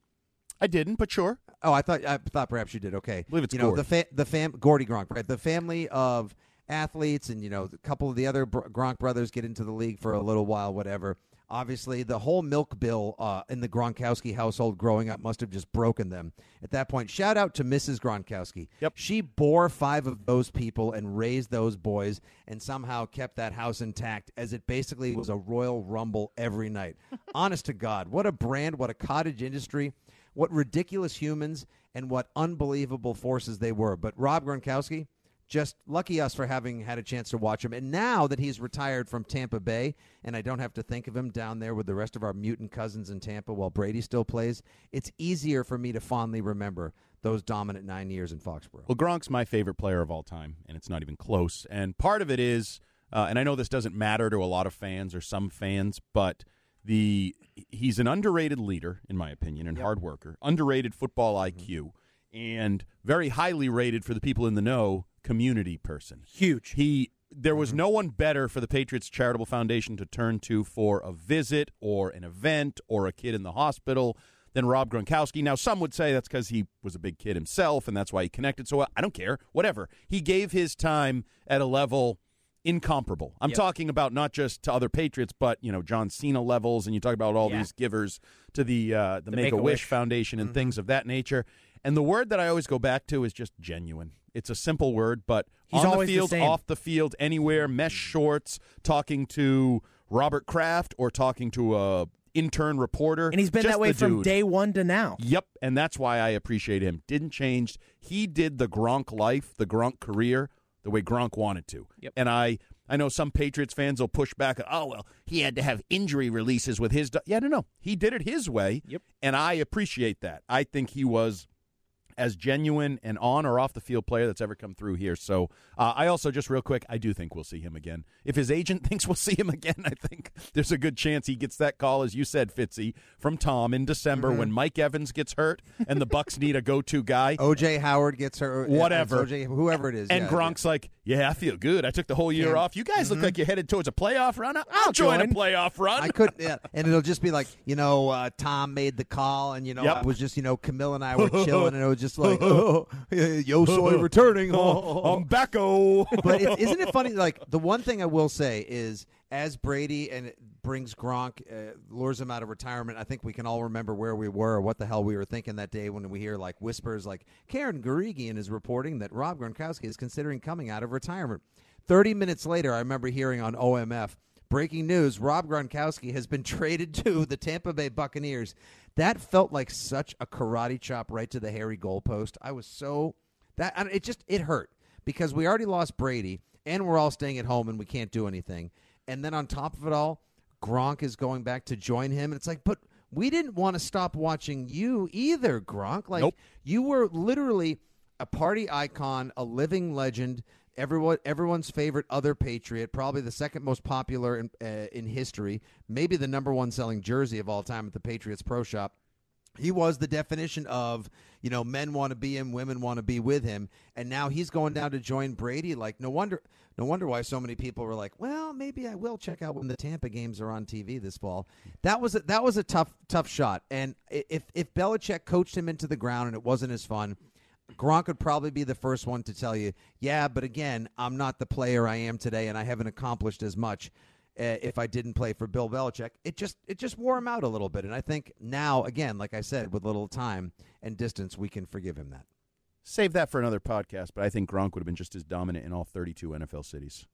I didn't, but sure. Oh, I thought I thought perhaps you did. Okay, I believe it's you know Gord. the fa- the fam Gordy Gronk, right? The family of athletes, and you know a couple of the other Br- Gronk brothers get into the league for a little while, whatever. Obviously, the whole milk bill uh, in the Gronkowski household growing up must have just broken them. At that point, shout out to Mrs. Gronkowski. Yep. She bore five of those people and raised those boys, and somehow kept that house intact, as it basically was a Royal Rumble every night. Honest to God, what a brand! What a cottage industry! what ridiculous humans and what unbelievable forces they were. But Rob Gronkowski, just lucky us for having had a chance to watch him. And now that he's retired from Tampa Bay, and I don't have to think of him down there with the rest of our mutant cousins in Tampa while Brady still plays, it's easier for me to fondly remember those dominant nine years in Foxborough. Well, Gronk's my favorite player of all time, and it's not even close. And part of it is, uh, and I know this doesn't matter to a lot of fans or some fans, but the he's an underrated leader, in my opinion, and hard worker, underrated football IQ, and very highly rated for the people in the know community person. Huge. He there was no one better for the Patriots Charitable Foundation to turn to for a visit or an event or a kid in the hospital than Rob Gronkowski. Now, some would say that's because he was a big kid himself and that's why he connected so well. I don't care. Whatever. He gave his time at a level incomparable. I'm Yep. talking about not just to other Patriots, but you know John Cena levels, and you talk about all Yeah. these givers to the uh, the, The Make a Wish Make-A-Wish. Foundation and things of that nature. And the word that I always go back to is just genuine. It's a simple word, but He's on the always the field, off the field, anywhere, mesh mm. shorts, talking to Robert Kraft or talking to a intern reporter, And he's been just that way from dude. day one to now. Yep, and that's why I appreciate him. Didn't change. He did the Gronk life, the Gronk career, the way Gronk wanted to. Yep. And I, I know some Patriots fans will push back. Oh well, he had to have injury releases with his. do-" Yeah, no, no, he did it his way. Yep. And I appreciate that. I think he was as genuine and on or off the field player that's ever come through here. So uh, I also just real quick, I do think we'll see him again. If his agent thinks we'll see him again, I think there's a good chance he gets that call, as you said, Fitzy, from Tom in December Mm-hmm. when Mike Evans gets hurt and the Bucs need a go-to guy. OJ Howard gets yeah, Whatever. OJ, whoever it is. And yeah, Gronk's like, yeah, I feel good. I took the whole year Cam- off. You guys look like you're headed towards a playoff run. I'll, I'll join, a join. playoff run. I could, yeah, and it'll just be like, you know, uh, Tom made the call, and you know, Yep. it was just, you know, Camille and I were chilling, and it was just like, oh, yo, soy returning. I'm backo. but isn't it funny? Like the one thing I will say is, as Brady and brings Gronk, uh, lures him out of retirement. I think we can all remember where we were, what the hell we were thinking that day when we hear like whispers, like Karen Guregian is reporting that Rob Gronkowski is considering coming out of retirement. Thirty minutes later, I remember hearing on OMF. Breaking news: Rob Gronkowski has been traded to the Tampa Bay Buccaneers. That felt like such a karate chop right to the hairy goalpost. I was so that it just it hurt because we already lost Brady and we're all staying at home and we can't do anything. And then on top of it all, Gronk is going back to join him and it's like, but we didn't want to stop watching you either, Gronk. Like Nope. you were literally a party icon, a living legend, everyone everyone's favorite other patriot, probably the second most popular in uh, in history, maybe the number one selling jersey of all time at the Patriots Pro Shop he was the definition of you know men want to be him women want to be with him. And now he's going down to join brady. Like no wonder no wonder why so many people were like well maybe i will check out when the tampa games are on tv this fall. That was a, that was a tough tough shot. And if if Belichick coached him into the ground and it wasn't as fun Gronk would probably be the first one to tell you, yeah, but again, I'm not the player I am today, and I haven't accomplished as much uh, if I didn't play for Bill Belichick. It just it just wore him out a little bit, and I think now, again, like I said, with a little time and distance, we can forgive him that. Save that for another podcast, but I think Gronk would have been just as dominant in all 32 NFL cities.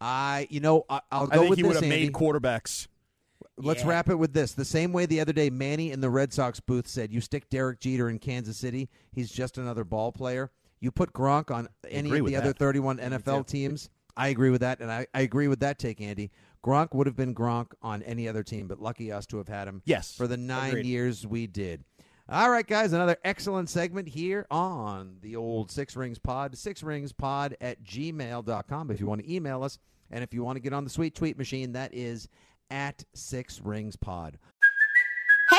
I, you know, I, I'll I go think with he this. would have Andy. made quarterbacks. Let's Yeah. wrap it with this. The same way the other day, Manny in the Red Sox booth said, "You stick Derek Jeter in Kansas City, he's just another ball player." You put Gronk on any of with the other 31 NFL teams. I agree with that, and I, I agree with that take, Andy. Gronk would have been Gronk on any other team, but lucky us to have had him. Yes. for the nine Agreed. years we did. All right, guys, another excellent segment here on the old Six Rings Pod. Six Rings Pod at gmail.com if you want to email us. And if you want to get on the sweet tweet machine, that is at Six Rings Pod.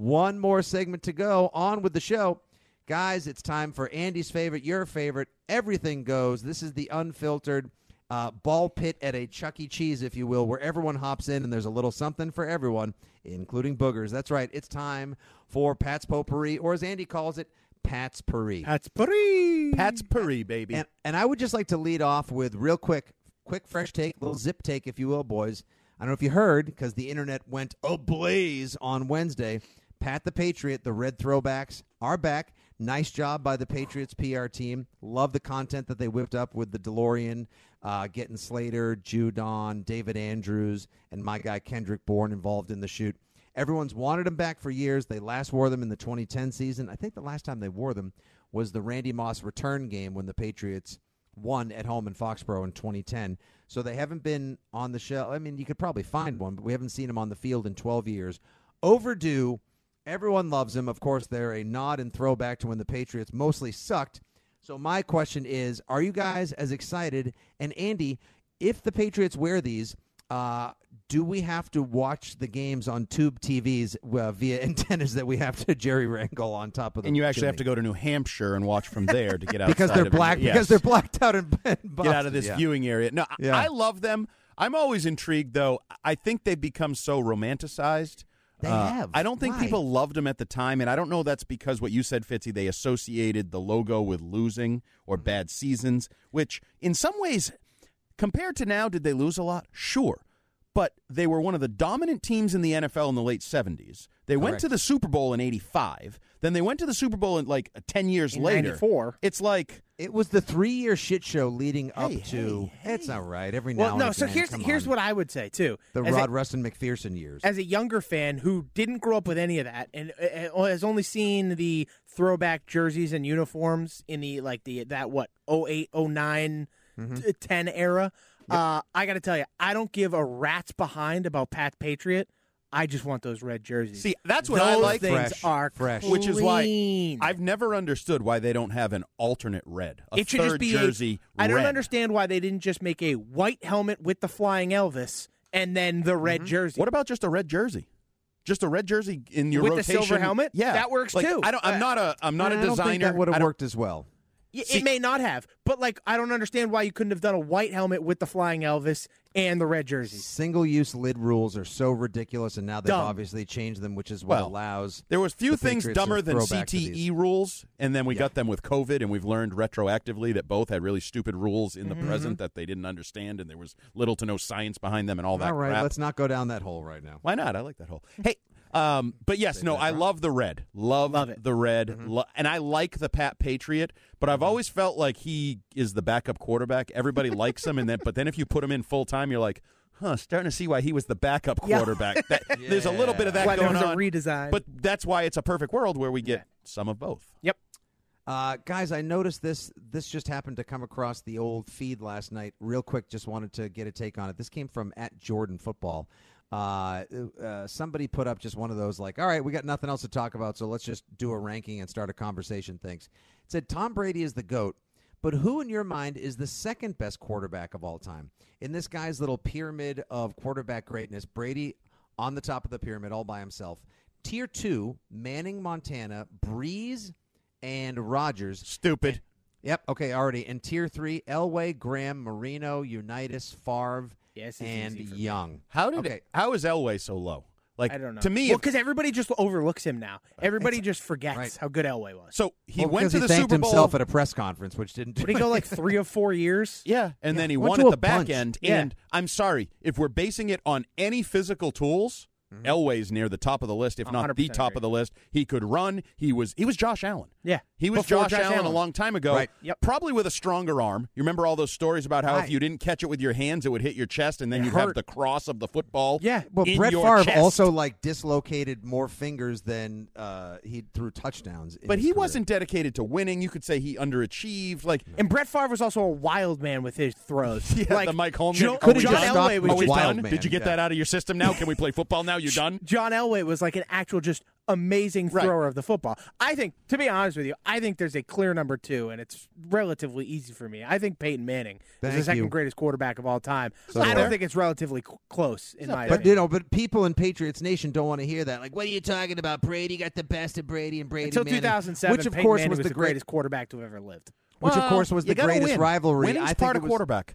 One more segment to go. On with the show. Guys, it's time for Andy's favorite, your favorite. Everything goes. This is the unfiltered uh, ball pit at a Chuck E. Cheese, if you will, where everyone hops in and there's a little something for everyone, including boogers. That's right. It's time for Pat's Potpourri, or as Andy calls it, Pat's Puri. Pat's pretty. Pat's Puri, baby. And, and I would just like to lead off with real quick, quick, fresh take, little zip take, if you will, boys. I don't know if you heard because the internet went ablaze on Wednesday. Pat the Patriot, the Red Throwbacks are back. Nice job by the Patriots PR team. Love the content that they whipped up with the DeLorean, uh, getting Slater, Judon, David Andrews, and my guy Kendrick Bourne involved in the shoot. Everyone's wanted them back for years. They last wore them in the 2010 season. I think the last time they wore them was the Randy Moss return game when the Patriots won at home in Foxborough in 2010. So they haven't been on the show. I mean, you could probably find one, but we haven't seen them on the field in 12 years. Overdue. Everyone loves them. Of course, they're a nod and throwback to when the Patriots mostly sucked. So my question is, are you guys as excited? And Andy, if the Patriots wear these, uh, do we have to watch the games on tube TVs uh, via antennas that we have to jerry wrangle on top of the and you actually chimney? have to go to New Hampshire and watch from there to get out because they're black because they're blacked out in, in get out of this yeah. viewing area. No, I- I love them. I'm always intrigued, though. I think they've become so romanticized. They Uh, have. I don't think Why? people loved them at the time, and I don't know that's because what you said, Fitzy. They associated the logo with losing or Mm-hmm. bad seasons, which in some ways, compared to now, did they lose a lot? Sure. But they were one of the dominant teams in the NFL in the late 70s. They went to the Super Bowl in 85. Then they went to the Super Bowl in like 10 years In later. 94. It's like It was the three-year shit show leading up Hey, to. hey, It's all right. Every now Well, and no. again. So here's here's on. what I would say too. the As a- Rod Rustin MacPherson years. as a younger fan who didn't grow up with any of that and uh, has only seen the throwback jerseys and uniforms in the like the that what 08 09 Mm-hmm. t- 10 era uh, i gotta tell you i don't give a rat's behind about pat patriot i just want those red jerseys See, that's what those I like. things Fresh, are fresh. Which is why clean. I've never understood why they don't have an alternate red, a it should third just be jersey. A, I don't red. understand why they didn't just make a white helmet with the flying Elvis and then the red jersey. Mm-hmm. What about just a red jersey? Just a red jersey in your With the rotation. silver helmet? Yeah, That works Like, too. I don't. I'm Uh, not a. I'm not I a don't designer. think that would I have don't- worked as well. See- it may not have, but like I don't understand why you couldn't have done a white helmet with the flying Elvis and the red jerseys. Single-use lid rules are so ridiculous, and now they've Dumb. obviously changed them, which is what Well, allows. There was few the things dumber than throw back to CTE rules, and then we Yeah. got them with COVID, and we've learned retroactively that both had really stupid rules in the Mm-hmm. present that they didn't understand, and there was little to no science behind them, and all that All right, crap. let's not go down that hole right now. Why not? I like that hole. Hey, um, but yes, no, I love the red. Love, Love it. the red, Mm-hmm. Lo- and I like the Pat Patriot. But I've always felt like he is the backup quarterback. Everybody likes him, and then but then if you put him in full time, you're like, huh, starting to see why he was the backup Yeah. quarterback. That, There's a little bit of that Why going on. redesign. But that's why it's a perfect world where we get some of both. Yep. Uh, guys, I noticed this. This just happened to come across the old feed last night. Real quick, just wanted to get a take on it. This came from at Jordan Football. Uh, uh, somebody put up just one of those like, all right, we got nothing else to talk about, so let's just do a ranking and start a conversation. Things it said Tom Brady is the goat, but who in your mind is the second best quarterback of all time in this guy's little pyramid of quarterback greatness? Brady on the top of the pyramid all by himself. Tier two, Manning, Montana, Brees, and Rodgers. Stupid. Yep. Okay. Already. in tier three: Elway, Graham, Marino, Unitas, Favre, Yes, and easy for me. Young. How did Okay. it, how is Elway so low? Like I don't know. to me, well, because everybody just overlooks him now. Everybody just forgets Right. how good Elway was. so he Well, went to he the thanked Super Bowl. himself at a press conference, which didn't. Did he go like three or four years? yeah, and then he went won at a the back end. Yeah. And I'm sorry if we're basing it on any physical tools. Elway's near the top of the list, if not the top agree. of the list. He could run. He was he was Josh Allen. Yeah. He was Josh, Josh Allen, a long time ago. Right. Yep. Probably with a stronger arm. You remember all those stories about how Right. if you didn't catch it with your hands, it would hit your chest, and then you'd have the cross of the football. Yeah. Well, in Brett Favre chest. also like dislocated more fingers than uh, he threw touchdowns. But he career. wasn't dedicated to winning. You could say he underachieved. Like And Brett Favre was also a wild man with his throws. yeah, like the Mike Holmgren. Jo- John Elway was Are we just just wild done? man, Did you get yeah. that out of your system now? Can we play football now? You done? John Elway was like an actual just amazing Right. thrower of the football. I think, to be honest with you, I think there's a clear number two, and it's relatively easy for me. I think Peyton Manning is the second you. greatest quarterback of all time. So I do don't I. think it's relatively cl- close in my But opinion. you know, but people in Patriots Nation don't want to hear that. Like, what are you talking about? Brady got the best of Brady and Brady Until Manning, 2007, which of Peyton course Manning was, was the great, greatest quarterback to have ever lived. which of course was the greatest win. rivalry. Winning's I think part of was quarterback.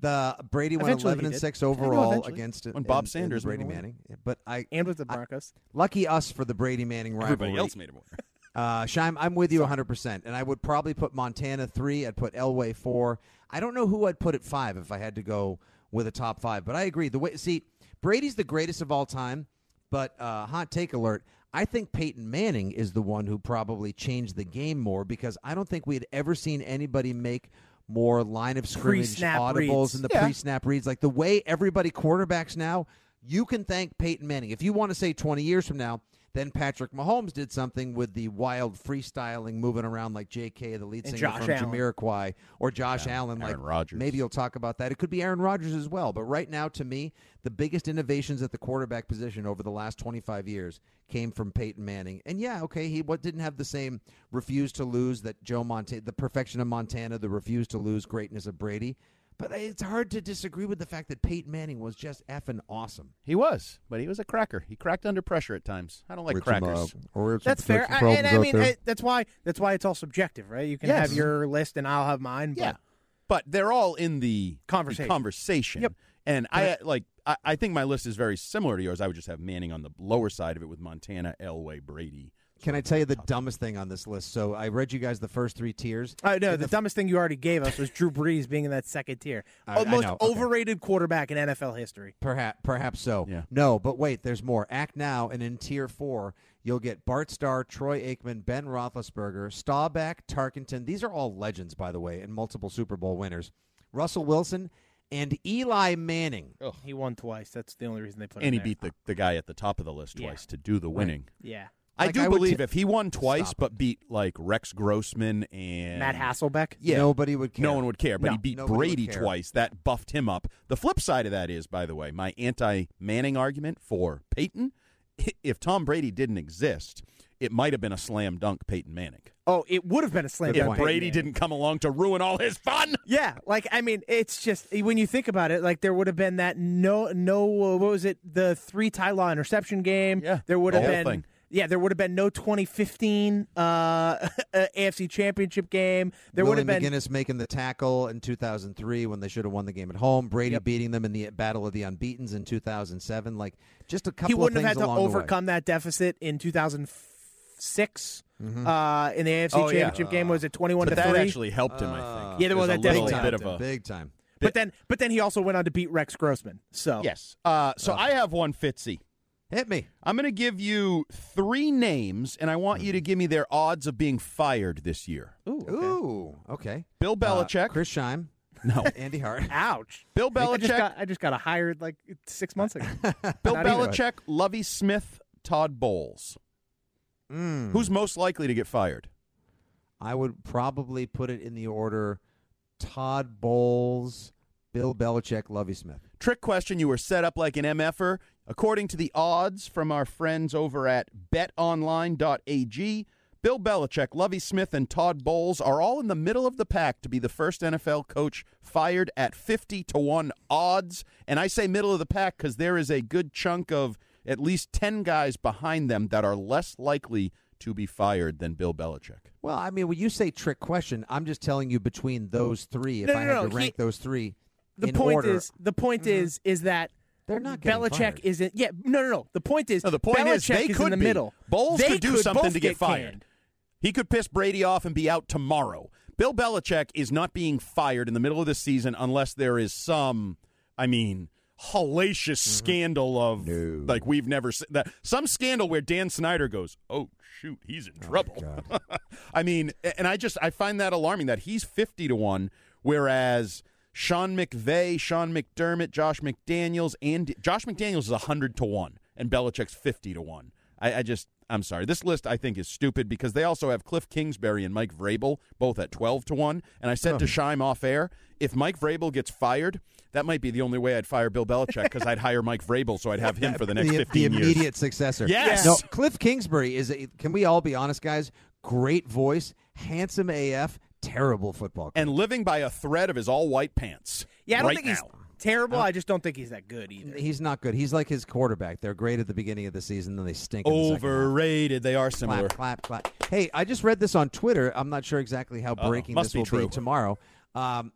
The Brady went Eventually he eleven and did. six overall eventually. against When Bob in- in Sanders Brady made him Manning. But I And with the Broncos. lucky us for the Brady Manning rivalry. Everybody else made him win. Uh, Scheim, I'm with you 100%. And I would probably put Montana three. I'd put Elway four. I don't know who I'd put at five if I had to go with a top five. But I agree. The way see, Brady's the greatest of all time. But uh, hot take alert. I think Peyton Manning is the one who probably changed the game more because I don't think we had ever seen anybody make more line of scrimmage Pre-snap audibles reads. and the Yeah. pre-snap reads. Like the way everybody quarterbacks now, you can thank Peyton Manning. If you want to say 20 years from now, then Patrick Mahomes did something with the wild freestyling, moving around like J.K., the lead And singer Josh from Allen. Jamiroquai, or Josh Allen. Aaron like Rodgers. Maybe you'll talk about that. It could be Aaron Rodgers as well. But right now, to me, the biggest innovations at the quarterback position over the last 25 years came from Peyton Manning. And yeah, okay, he what didn't have the same refuse to lose that Joe Montana, the perfection of Montana, the refuse to lose greatness of Brady. But it's hard to disagree with the fact that Peyton Manning was just effing awesome. He was, but he was a cracker. He cracked under pressure at times. I don't like crackers. That's fair. I, and I mean, I, that's why that's why it's all subjective, right? You can Yes. have your list, and I'll have mine. But Yeah, but they're all in the Conversation. the conversation. Yep. And I like. I, I think my list is very similar to yours. I would just have Manning on the lower side of it with Montana, Elway, Brady. Can I tell you the dumbest thing on this list? So I read you guys the first three tiers. Uh, know And the, dumbest thing you already gave us was Drew Brees being in that second tier. I- I most okay. overrated quarterback in NFL history. Perhaps, perhaps so. Yeah. No, but wait, there's more. Act now, and in tier four, you'll get Bart Starr, Troy Aikman, Ben Roethlisberger, Staubach, Tarkenton. These are all legends, by the way, and multiple Super Bowl winners. Russell Wilson and Eli Manning. He won twice. That's the only reason they put And he there. beat the, the guy at the top of the list Yeah. twice to do the winning. Yeah. I do I believe t- if he won twice but beat like Rex Grossman and Matt Hasselbeck. yeah, Nobody would care. no one would care. But No. he beat Brady twice. That buffed him up. The flip side of that is, by the way, my anti-Manning argument for Peyton. If Tom Brady didn't exist, it might have been a slam dunk Peyton Manning. Oh, it would have been a slam If dunk. Brady didn't come along to ruin all his fun. Yeah, like I mean, it's just when you think about it, like there would have been that no, no, what was it? The three Ty Law interception game. Yeah, there would the have been. thing. Yeah, there would have been no 2015 uh, uh, AFC Championship game. There would Willie have been. McGinnis making the tackle in 2003 when they should have won the game at home. Brady Yep. beating them in the Battle of the Unbeatens in 2007. Like just a couple He wouldn't of have had to along the way. overcome that deficit in 2006 Mm-hmm. uh, in the AFC Oh, yeah. Championship game. Was it 21 But to that three? actually helped him, I think. Yeah, well, was that a little definitely bit of a Big time. But then, but then he also went on to beat Rex Grossman. So yes. Uh, so I have one Fitzy. Hit me. I'm going to give you three names, and I want you to give me their odds of being fired this year. Ooh, okay. Ooh, okay. Bill Belichick. Uh, Chris Scheim. no. Andy Hart. Ouch. Bill I just Belichick. got I just got hired like six months ago. Bill Not even. Belichick, Lovie Smith, Todd Bowles. Mm. Who's most likely to get fired? I would probably put it in the order Todd Bowles, Bill Belichick, Lovie Smith. Trick question. You were set up like an MFer. According to the odds from our friends over at betonline.ag, Bill Belichick, Lovie Smith, and Todd Bowles are all in the middle of the pack to be the first NFL coach fired at 50 to 1 odds. And I say middle of the pack because there is a good chunk of at least 10 guys behind them that are less likely to be fired than Bill Belichick. Well, I mean, when you say trick question, I'm just telling you between those three. If No, I no, had no, to rank he- those three, The in point order, is the point mm-hmm. is is that They're not getting Belichick fired. isn't. Yeah, no, no, no. The point is, No, the point Belichick is they is could in the be. middle. Bowles They could do something to get fired. canned. He could piss Brady off and be out tomorrow. Bill Belichick is not being fired in the middle of the season unless there is some, I mean, hellacious mm-hmm. scandal of like we've never seen that some scandal where Dan Snyder goes, "Oh shoot, he's in oh, trouble." I mean, and I just I find that alarming that he's 50 to 1 whereas Sean McVay, Sean McDermott, Josh McDaniels and Josh McDaniels is 100 to 1 and Belichick's 50 to 1. I, I just I'm sorry. This list I think is stupid because they also have Cliff Kingsbury and Mike Vrabel both at 12 to 1 and I said to oh. Scheim off air, if Mike Vrabel gets fired, that might be the only way I'd fire Bill Belichick because I'd hire Mike Vrabel so I'd have him for the next the, 15 the years. immediate successor. Yes. No, Cliff Kingsbury is. A, can we all be honest, guys? Great voice, handsome AF, terrible football. coach. and living by a thread of his all white pants. Yeah, I don't right think he's now. terrible. I just don't think he's that good either. He's not good. He's like his quarterback. They're great at the beginning of the season, then they stink. in the second half. overrated. They are similar. Clap, clap, clap. Hey, I just read this on Twitter. I'm not sure exactly how breaking Must this be will true. be tomorrow. Um,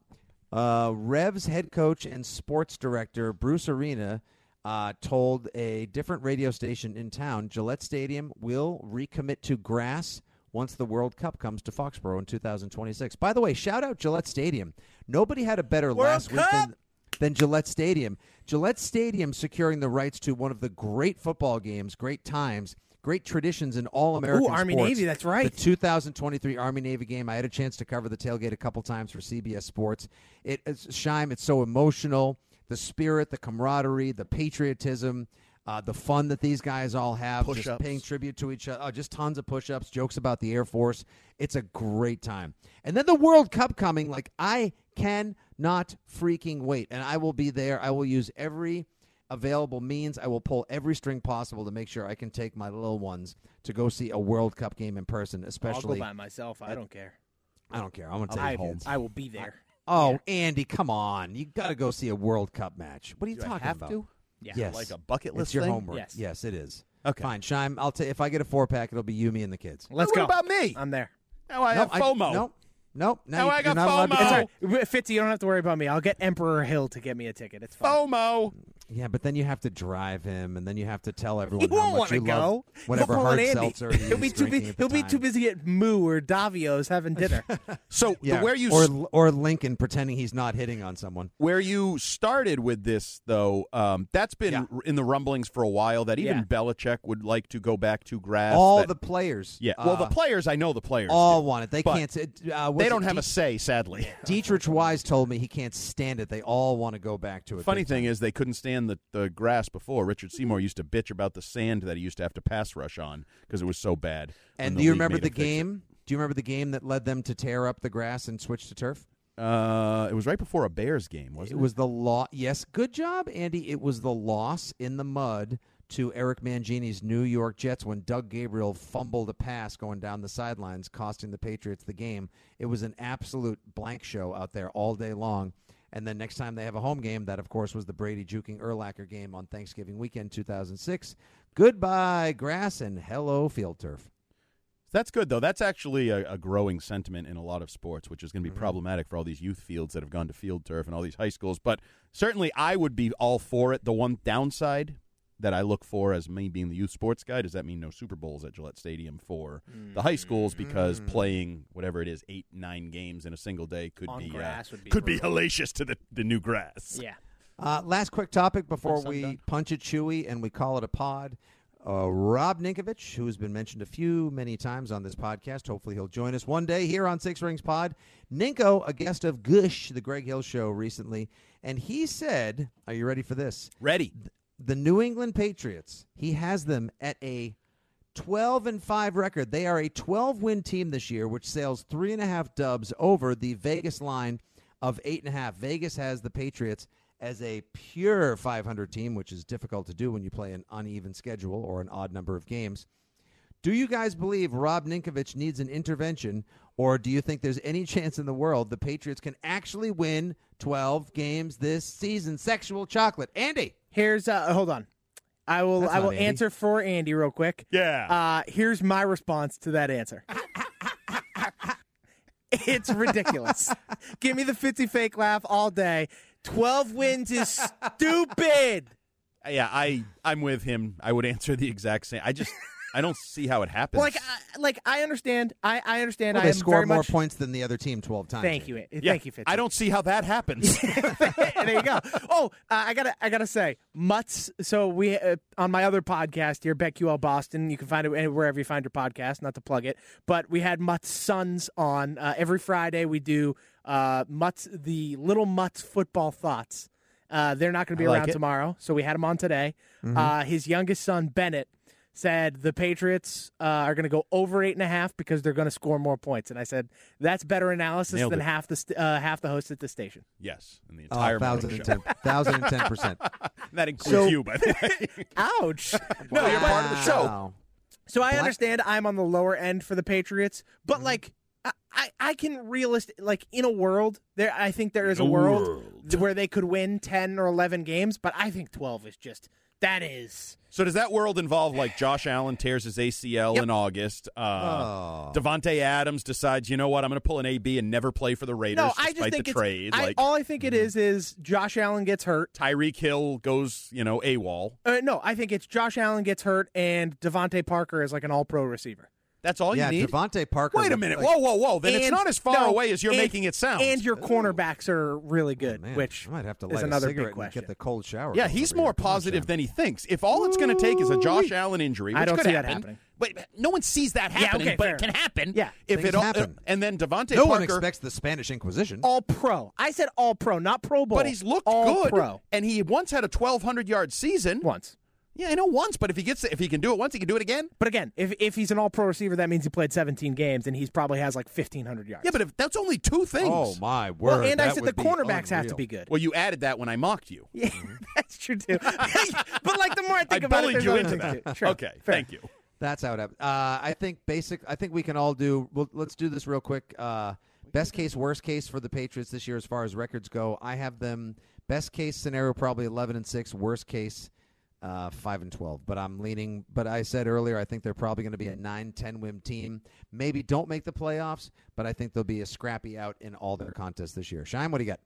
uh, Revs head coach and sports director Bruce Arena uh, told a different radio station in town Gillette Stadium will recommit to grass once the World Cup comes to Foxborough in 2026. By the way, shout out Gillette Stadium. Nobody had a better last week than, than Gillette Stadium. Gillette Stadium securing the rights to one of the great football games, great times, great traditions in all American Ooh, Army sports. Navy, that's right. The 2023 Army Navy game. I had a chance to cover the tailgate a couple times for CBS Sports. It, it's Scheim. It's so emotional. The spirit, the camaraderie, the patriotism, uh, the fun that these guys all have, just Push-ups. paying tribute to each other. Oh, just tons of push-ups, jokes about the Air Force. It's a great time. And then the World Cup coming. Like I cannot freaking wait, and I will be there. I will use every available means. I will pull every string possible to make sure I can take my little ones to go see a World Cup game in person. I'll Especially, go by myself. I don't care. I don't care. I'm gonna take I, you home. I will be there. Oh, Andy, come on! You got to go see a World Cup match. What are you Do I talking have about? to? Yeah. Yes, Like a bucket list It's your thing? homework. Yes. it is. Okay. Fine, Scheim. I'll take if I get a four pack, it'll be you, me, and the kids. Let's what go. about me? I'm there. Now I have FOMO. Nope. Nope. Now you- I got not allowed to FOMO. go. It's all right. Fitzy, you don't have to worry about me. I'll get Emperor Hill to get me a ticket. It's fine. FOMO. Yeah, but then you have to drive him, and then you have to tell everyone He how won't much want you to love go. whatever he'll hard Andy. seltzer he He'll be too drinking busy. at the He'll be too busy at Moo or Davio's having dinner. So Yeah, the, where you or or Lincoln pretending he's not hitting on someone. where you started with this though, um, that's been Yeah. r- in the rumblings for a while. That even Yeah. Belichick would like to go back to grass. All that- the players. yeah. Well, the uh, players, I know the players. all do. want it. They But can't. sit- Uh, was They don't have Die- a say, sadly. Deatrich Wise told me he can't stand it. They all want to go back to it. Funny big thing time. is, they couldn't stand the, the grass before. Richard Seymour used to bitch about the sand that he used to have to pass rush on because it was so bad. And do you remember the it. game? Do you remember the game that led them to tear up the grass and switch to turf? Uh, it was right before a Bears game, wasn't It was the law. Yes, good job, Andy. It was the loss in the mud to Eric Mangini's New York Jets when Doug Gabriel fumbled a pass going down the sidelines, costing the Patriots the game. It was an absolute blank show out there all day long. And then next time they have a home game, that of course was the Brady juking Urlacher game on Thanksgiving weekend 2006. Goodbye grass and hello field turf. That's good though. That's actually a, a growing sentiment in a lot of sports, which is going to be Mm-hmm. problematic for all these youth fields that have gone to field turf and all these high schools. But certainly, I would be all for it. The one downside that I look for as me being the youth sports guy does that mean no Super Bowls at Gillette Stadium for the high schools because Mm. playing whatever it is eight nine games in a single day could On be grass uh, would be could be brutal. hellacious to the the new grass. yeah. Uh, last quick topic before we done. punch it chewy and we call it a pod. Uh, Rob Ninkovich, who's been mentioned a few many times on this podcast, hopefully he'll join us one day here on Six Rings Pod. Ninko, a guest of Gush, the Greg Hill Show recently, and he said, "Are you ready for this? Ready? The New England Patriots. He has them at a 12 and 5 record. They are a 12 win team this year, which sails three and a half dubs over the Vegas line of eight and a half. Vegas has the Patriots as a pure 500 team, which is difficult to do when you play an uneven schedule or an odd number of games. Do you guys believe Rob Ninkovich needs an intervention, or do you think there's any chance in the world the Patriots can actually win 12 games this season? Sexual chocolate. Andy. Here's uh hold on. I will That's I will Andy. answer for Andy real quick. Yeah. Uh here's my response to that answer. it's ridiculous. Give me the Fitzy fake laugh all day. 12 wins is stupid. Yeah, I I'm with him. I would answer the exact same. I just I don't see how it happens. Well, like, I, like I understand. I, I understand. Well, I they am score very more much, points than the other team twelve times. Thank you. Yeah, Thank you, Fitz. I don't see how that happens. there you go. Oh, uh, I gotta, I gotta say, Mutts. So we uh, on my other podcast here, BetQL Boston. You can find it wherever you find your podcast. Not to plug it, but we had Mutts Sons on uh, every Friday. We do uh, Mutts, the Little Mutts football thoughts. Uh, they're not going to be I around it. tomorrow, so we had him on today. Uh, his youngest son Bennett said the Patriots uh, are going to go over eight and a half because they're going to score more points, and I said that's better analysis Nailed than it. half the st- uh, half the hosts at the station. yes, in the Oh, entire morning thousand and show. ten, thousand and ten percent. That includes So- you, by the way. Ouch. no, you're part of the show. Wow. So I Black- understand I'm on the lower end for the Patriots, but Mm-hmm. like I, I, I can realistic like in a world there I think there is a a world, world. where they could win ten or eleven games, but I think twelve is just that is So does that world involve like Josh Allen tears his ACL Yep. in August? Uh, Oh. Davante Adams decides, you know what, I'm going to pull an AB and never play for the Raiders no. I just think the it's trade. I, like all I think it is is Josh Allen gets hurt. Tyreek Hill goes, you know, AWOL. Uh, no, I think it's Josh Allen gets hurt and DeVante Parker is like an All Pro receiver. That's all yeah, you need. DeVante Parker. Wait a minute. like- whoa, whoa, whoa. Then it's not as far no, away as you're and- making it sound. And your cornerbacks are really good, oh, Man, which I might have to is light another a cigarette big and question. get the cold shower. yeah, he's more positive than he thinks. If all it's going to take is a Josh Allen injury, which I don't could see that happening. But no one sees that happening, okay, but fair it can happen. Yeah. if Things it all, uh, happen. and then DeVante Parker. No Parker, one expects the Spanish Inquisition. All Pro. I said All Pro, not Pro Bowl. but he's looked all good, Pro and he once had a 1,200 yard season. once. Yeah, I know once, but if he gets if he can do it once, he can do it again. But again, if if he's an All Pro receiver, that means he played 17 games, and he's probably has like 1,500 yards. Yeah, but if that's only two things. Oh my word! well, and I said the would be cornerbacks have to be good. Well, you added that when I mocked you. Yeah, that's true too. but like the more I I think about it, bullied there's you other into that. Sure. Okay, Fair. thank you. That's how it happened. Uh, I think basic. I think we can all do. Well, let's do this real quick. Uh, best case, worst case for the Patriots this year, as far as records go. I have them best case scenario probably eleven and six. Worst case, uh, five and twelve. But I'm leaning. But I said earlier, I think they're probably going to be a 9-10 win team. Maybe don't make the playoffs, but I think they'll be a scrappy out in all their contests this year. Scheim, what do you got?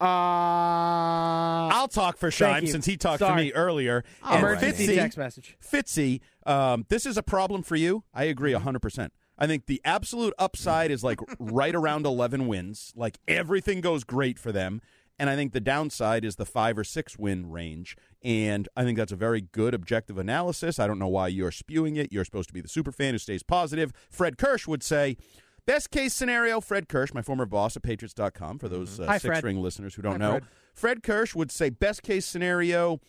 Uh, I'll talk for thank Scheim since he talked Sorry. to me earlier. All and right. Fitzy, text message. Fitzy, um, this is a problem for you. I agree 100%. I think the absolute upside is like right around 11 wins. Like everything goes great for them. And I think the downside is the five or six win range. And I think that's a very good objective analysis. I don't know why you're spewing it. You're supposed to be the super fan who stays positive. Fred Kirsch would say, best case scenario, Fred Kirsch, my former boss at Patriots.com, for those uh, Hi, six Fred. ring listeners who don't Hi, know. Fred. Fred Kirsch would say best case scenario,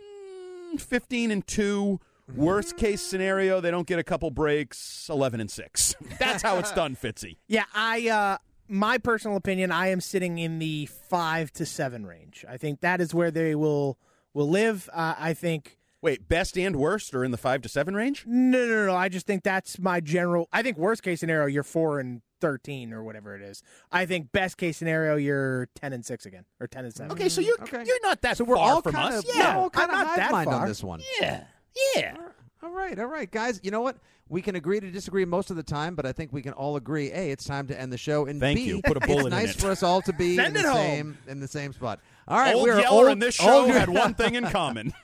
mm, 15 and 2. Worst case scenario, they don't get a couple breaks, 11 and 6. That's how it's done, Fitzy. Yeah, I uh my personal opinion, I am sitting in the five to seven range. I think that is where they will will live. Uh, I think Wait, best and worst are in the 5 to 7 range? no, no, no. I just think that's my general. I think worst case scenario, you're four and thirteen or whatever it is. I think best case scenario, you're ten and six again or ten and seven. Okay, so you're Okay. you're not that So we're far all from kind us. of yeah. we're all kind I'm of not that mind on far. this one. Yeah. Yeah. All right, all right, guys. You know what? We can agree to disagree most of the time, but I think we can all agree: a, it's time to end the show, and Thank b, you. Put a bullet it's in nice it. for us all to be Send in it the home. same in the same spot. All right, old we're Yeller old, and this show old- had one thing in common.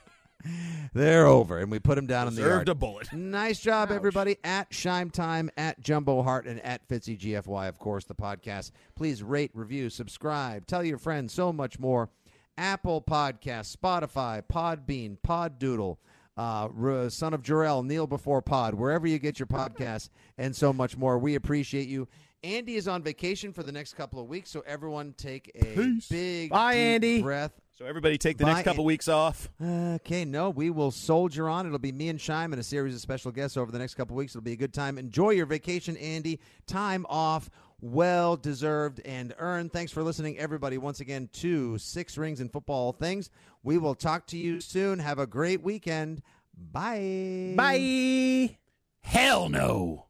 They're over, and we put them down in the Deserved yard. a bullet. Nice job, everybody. At Scheim Time, at Jumbo Heart, and at Fitzy GFY, of course, the podcast. Please rate, review, subscribe, tell your friends, so much more. Apple Podcast, Spotify, Podbean, Poddoodle, uh, R- Son of Jarrell, Neil Before Pod, wherever you get your podcasts, and so much more. We appreciate you. Andy is on vacation for the next couple of weeks, so everyone take a Peace. big Bye, deep Andy. breath. So everybody take the Bye, next couple An- weeks off. Okay, no, we will soldier on. It'll be me and Scheim and a series of special guests over the next couple weeks. It'll be a good time. Enjoy your vacation, Andy. Time off, well deserved and earned. Thanks for listening, everybody, once again to Six Rings and Football Things. We will talk to you soon. Have a great weekend. Bye. Bye. Hell no.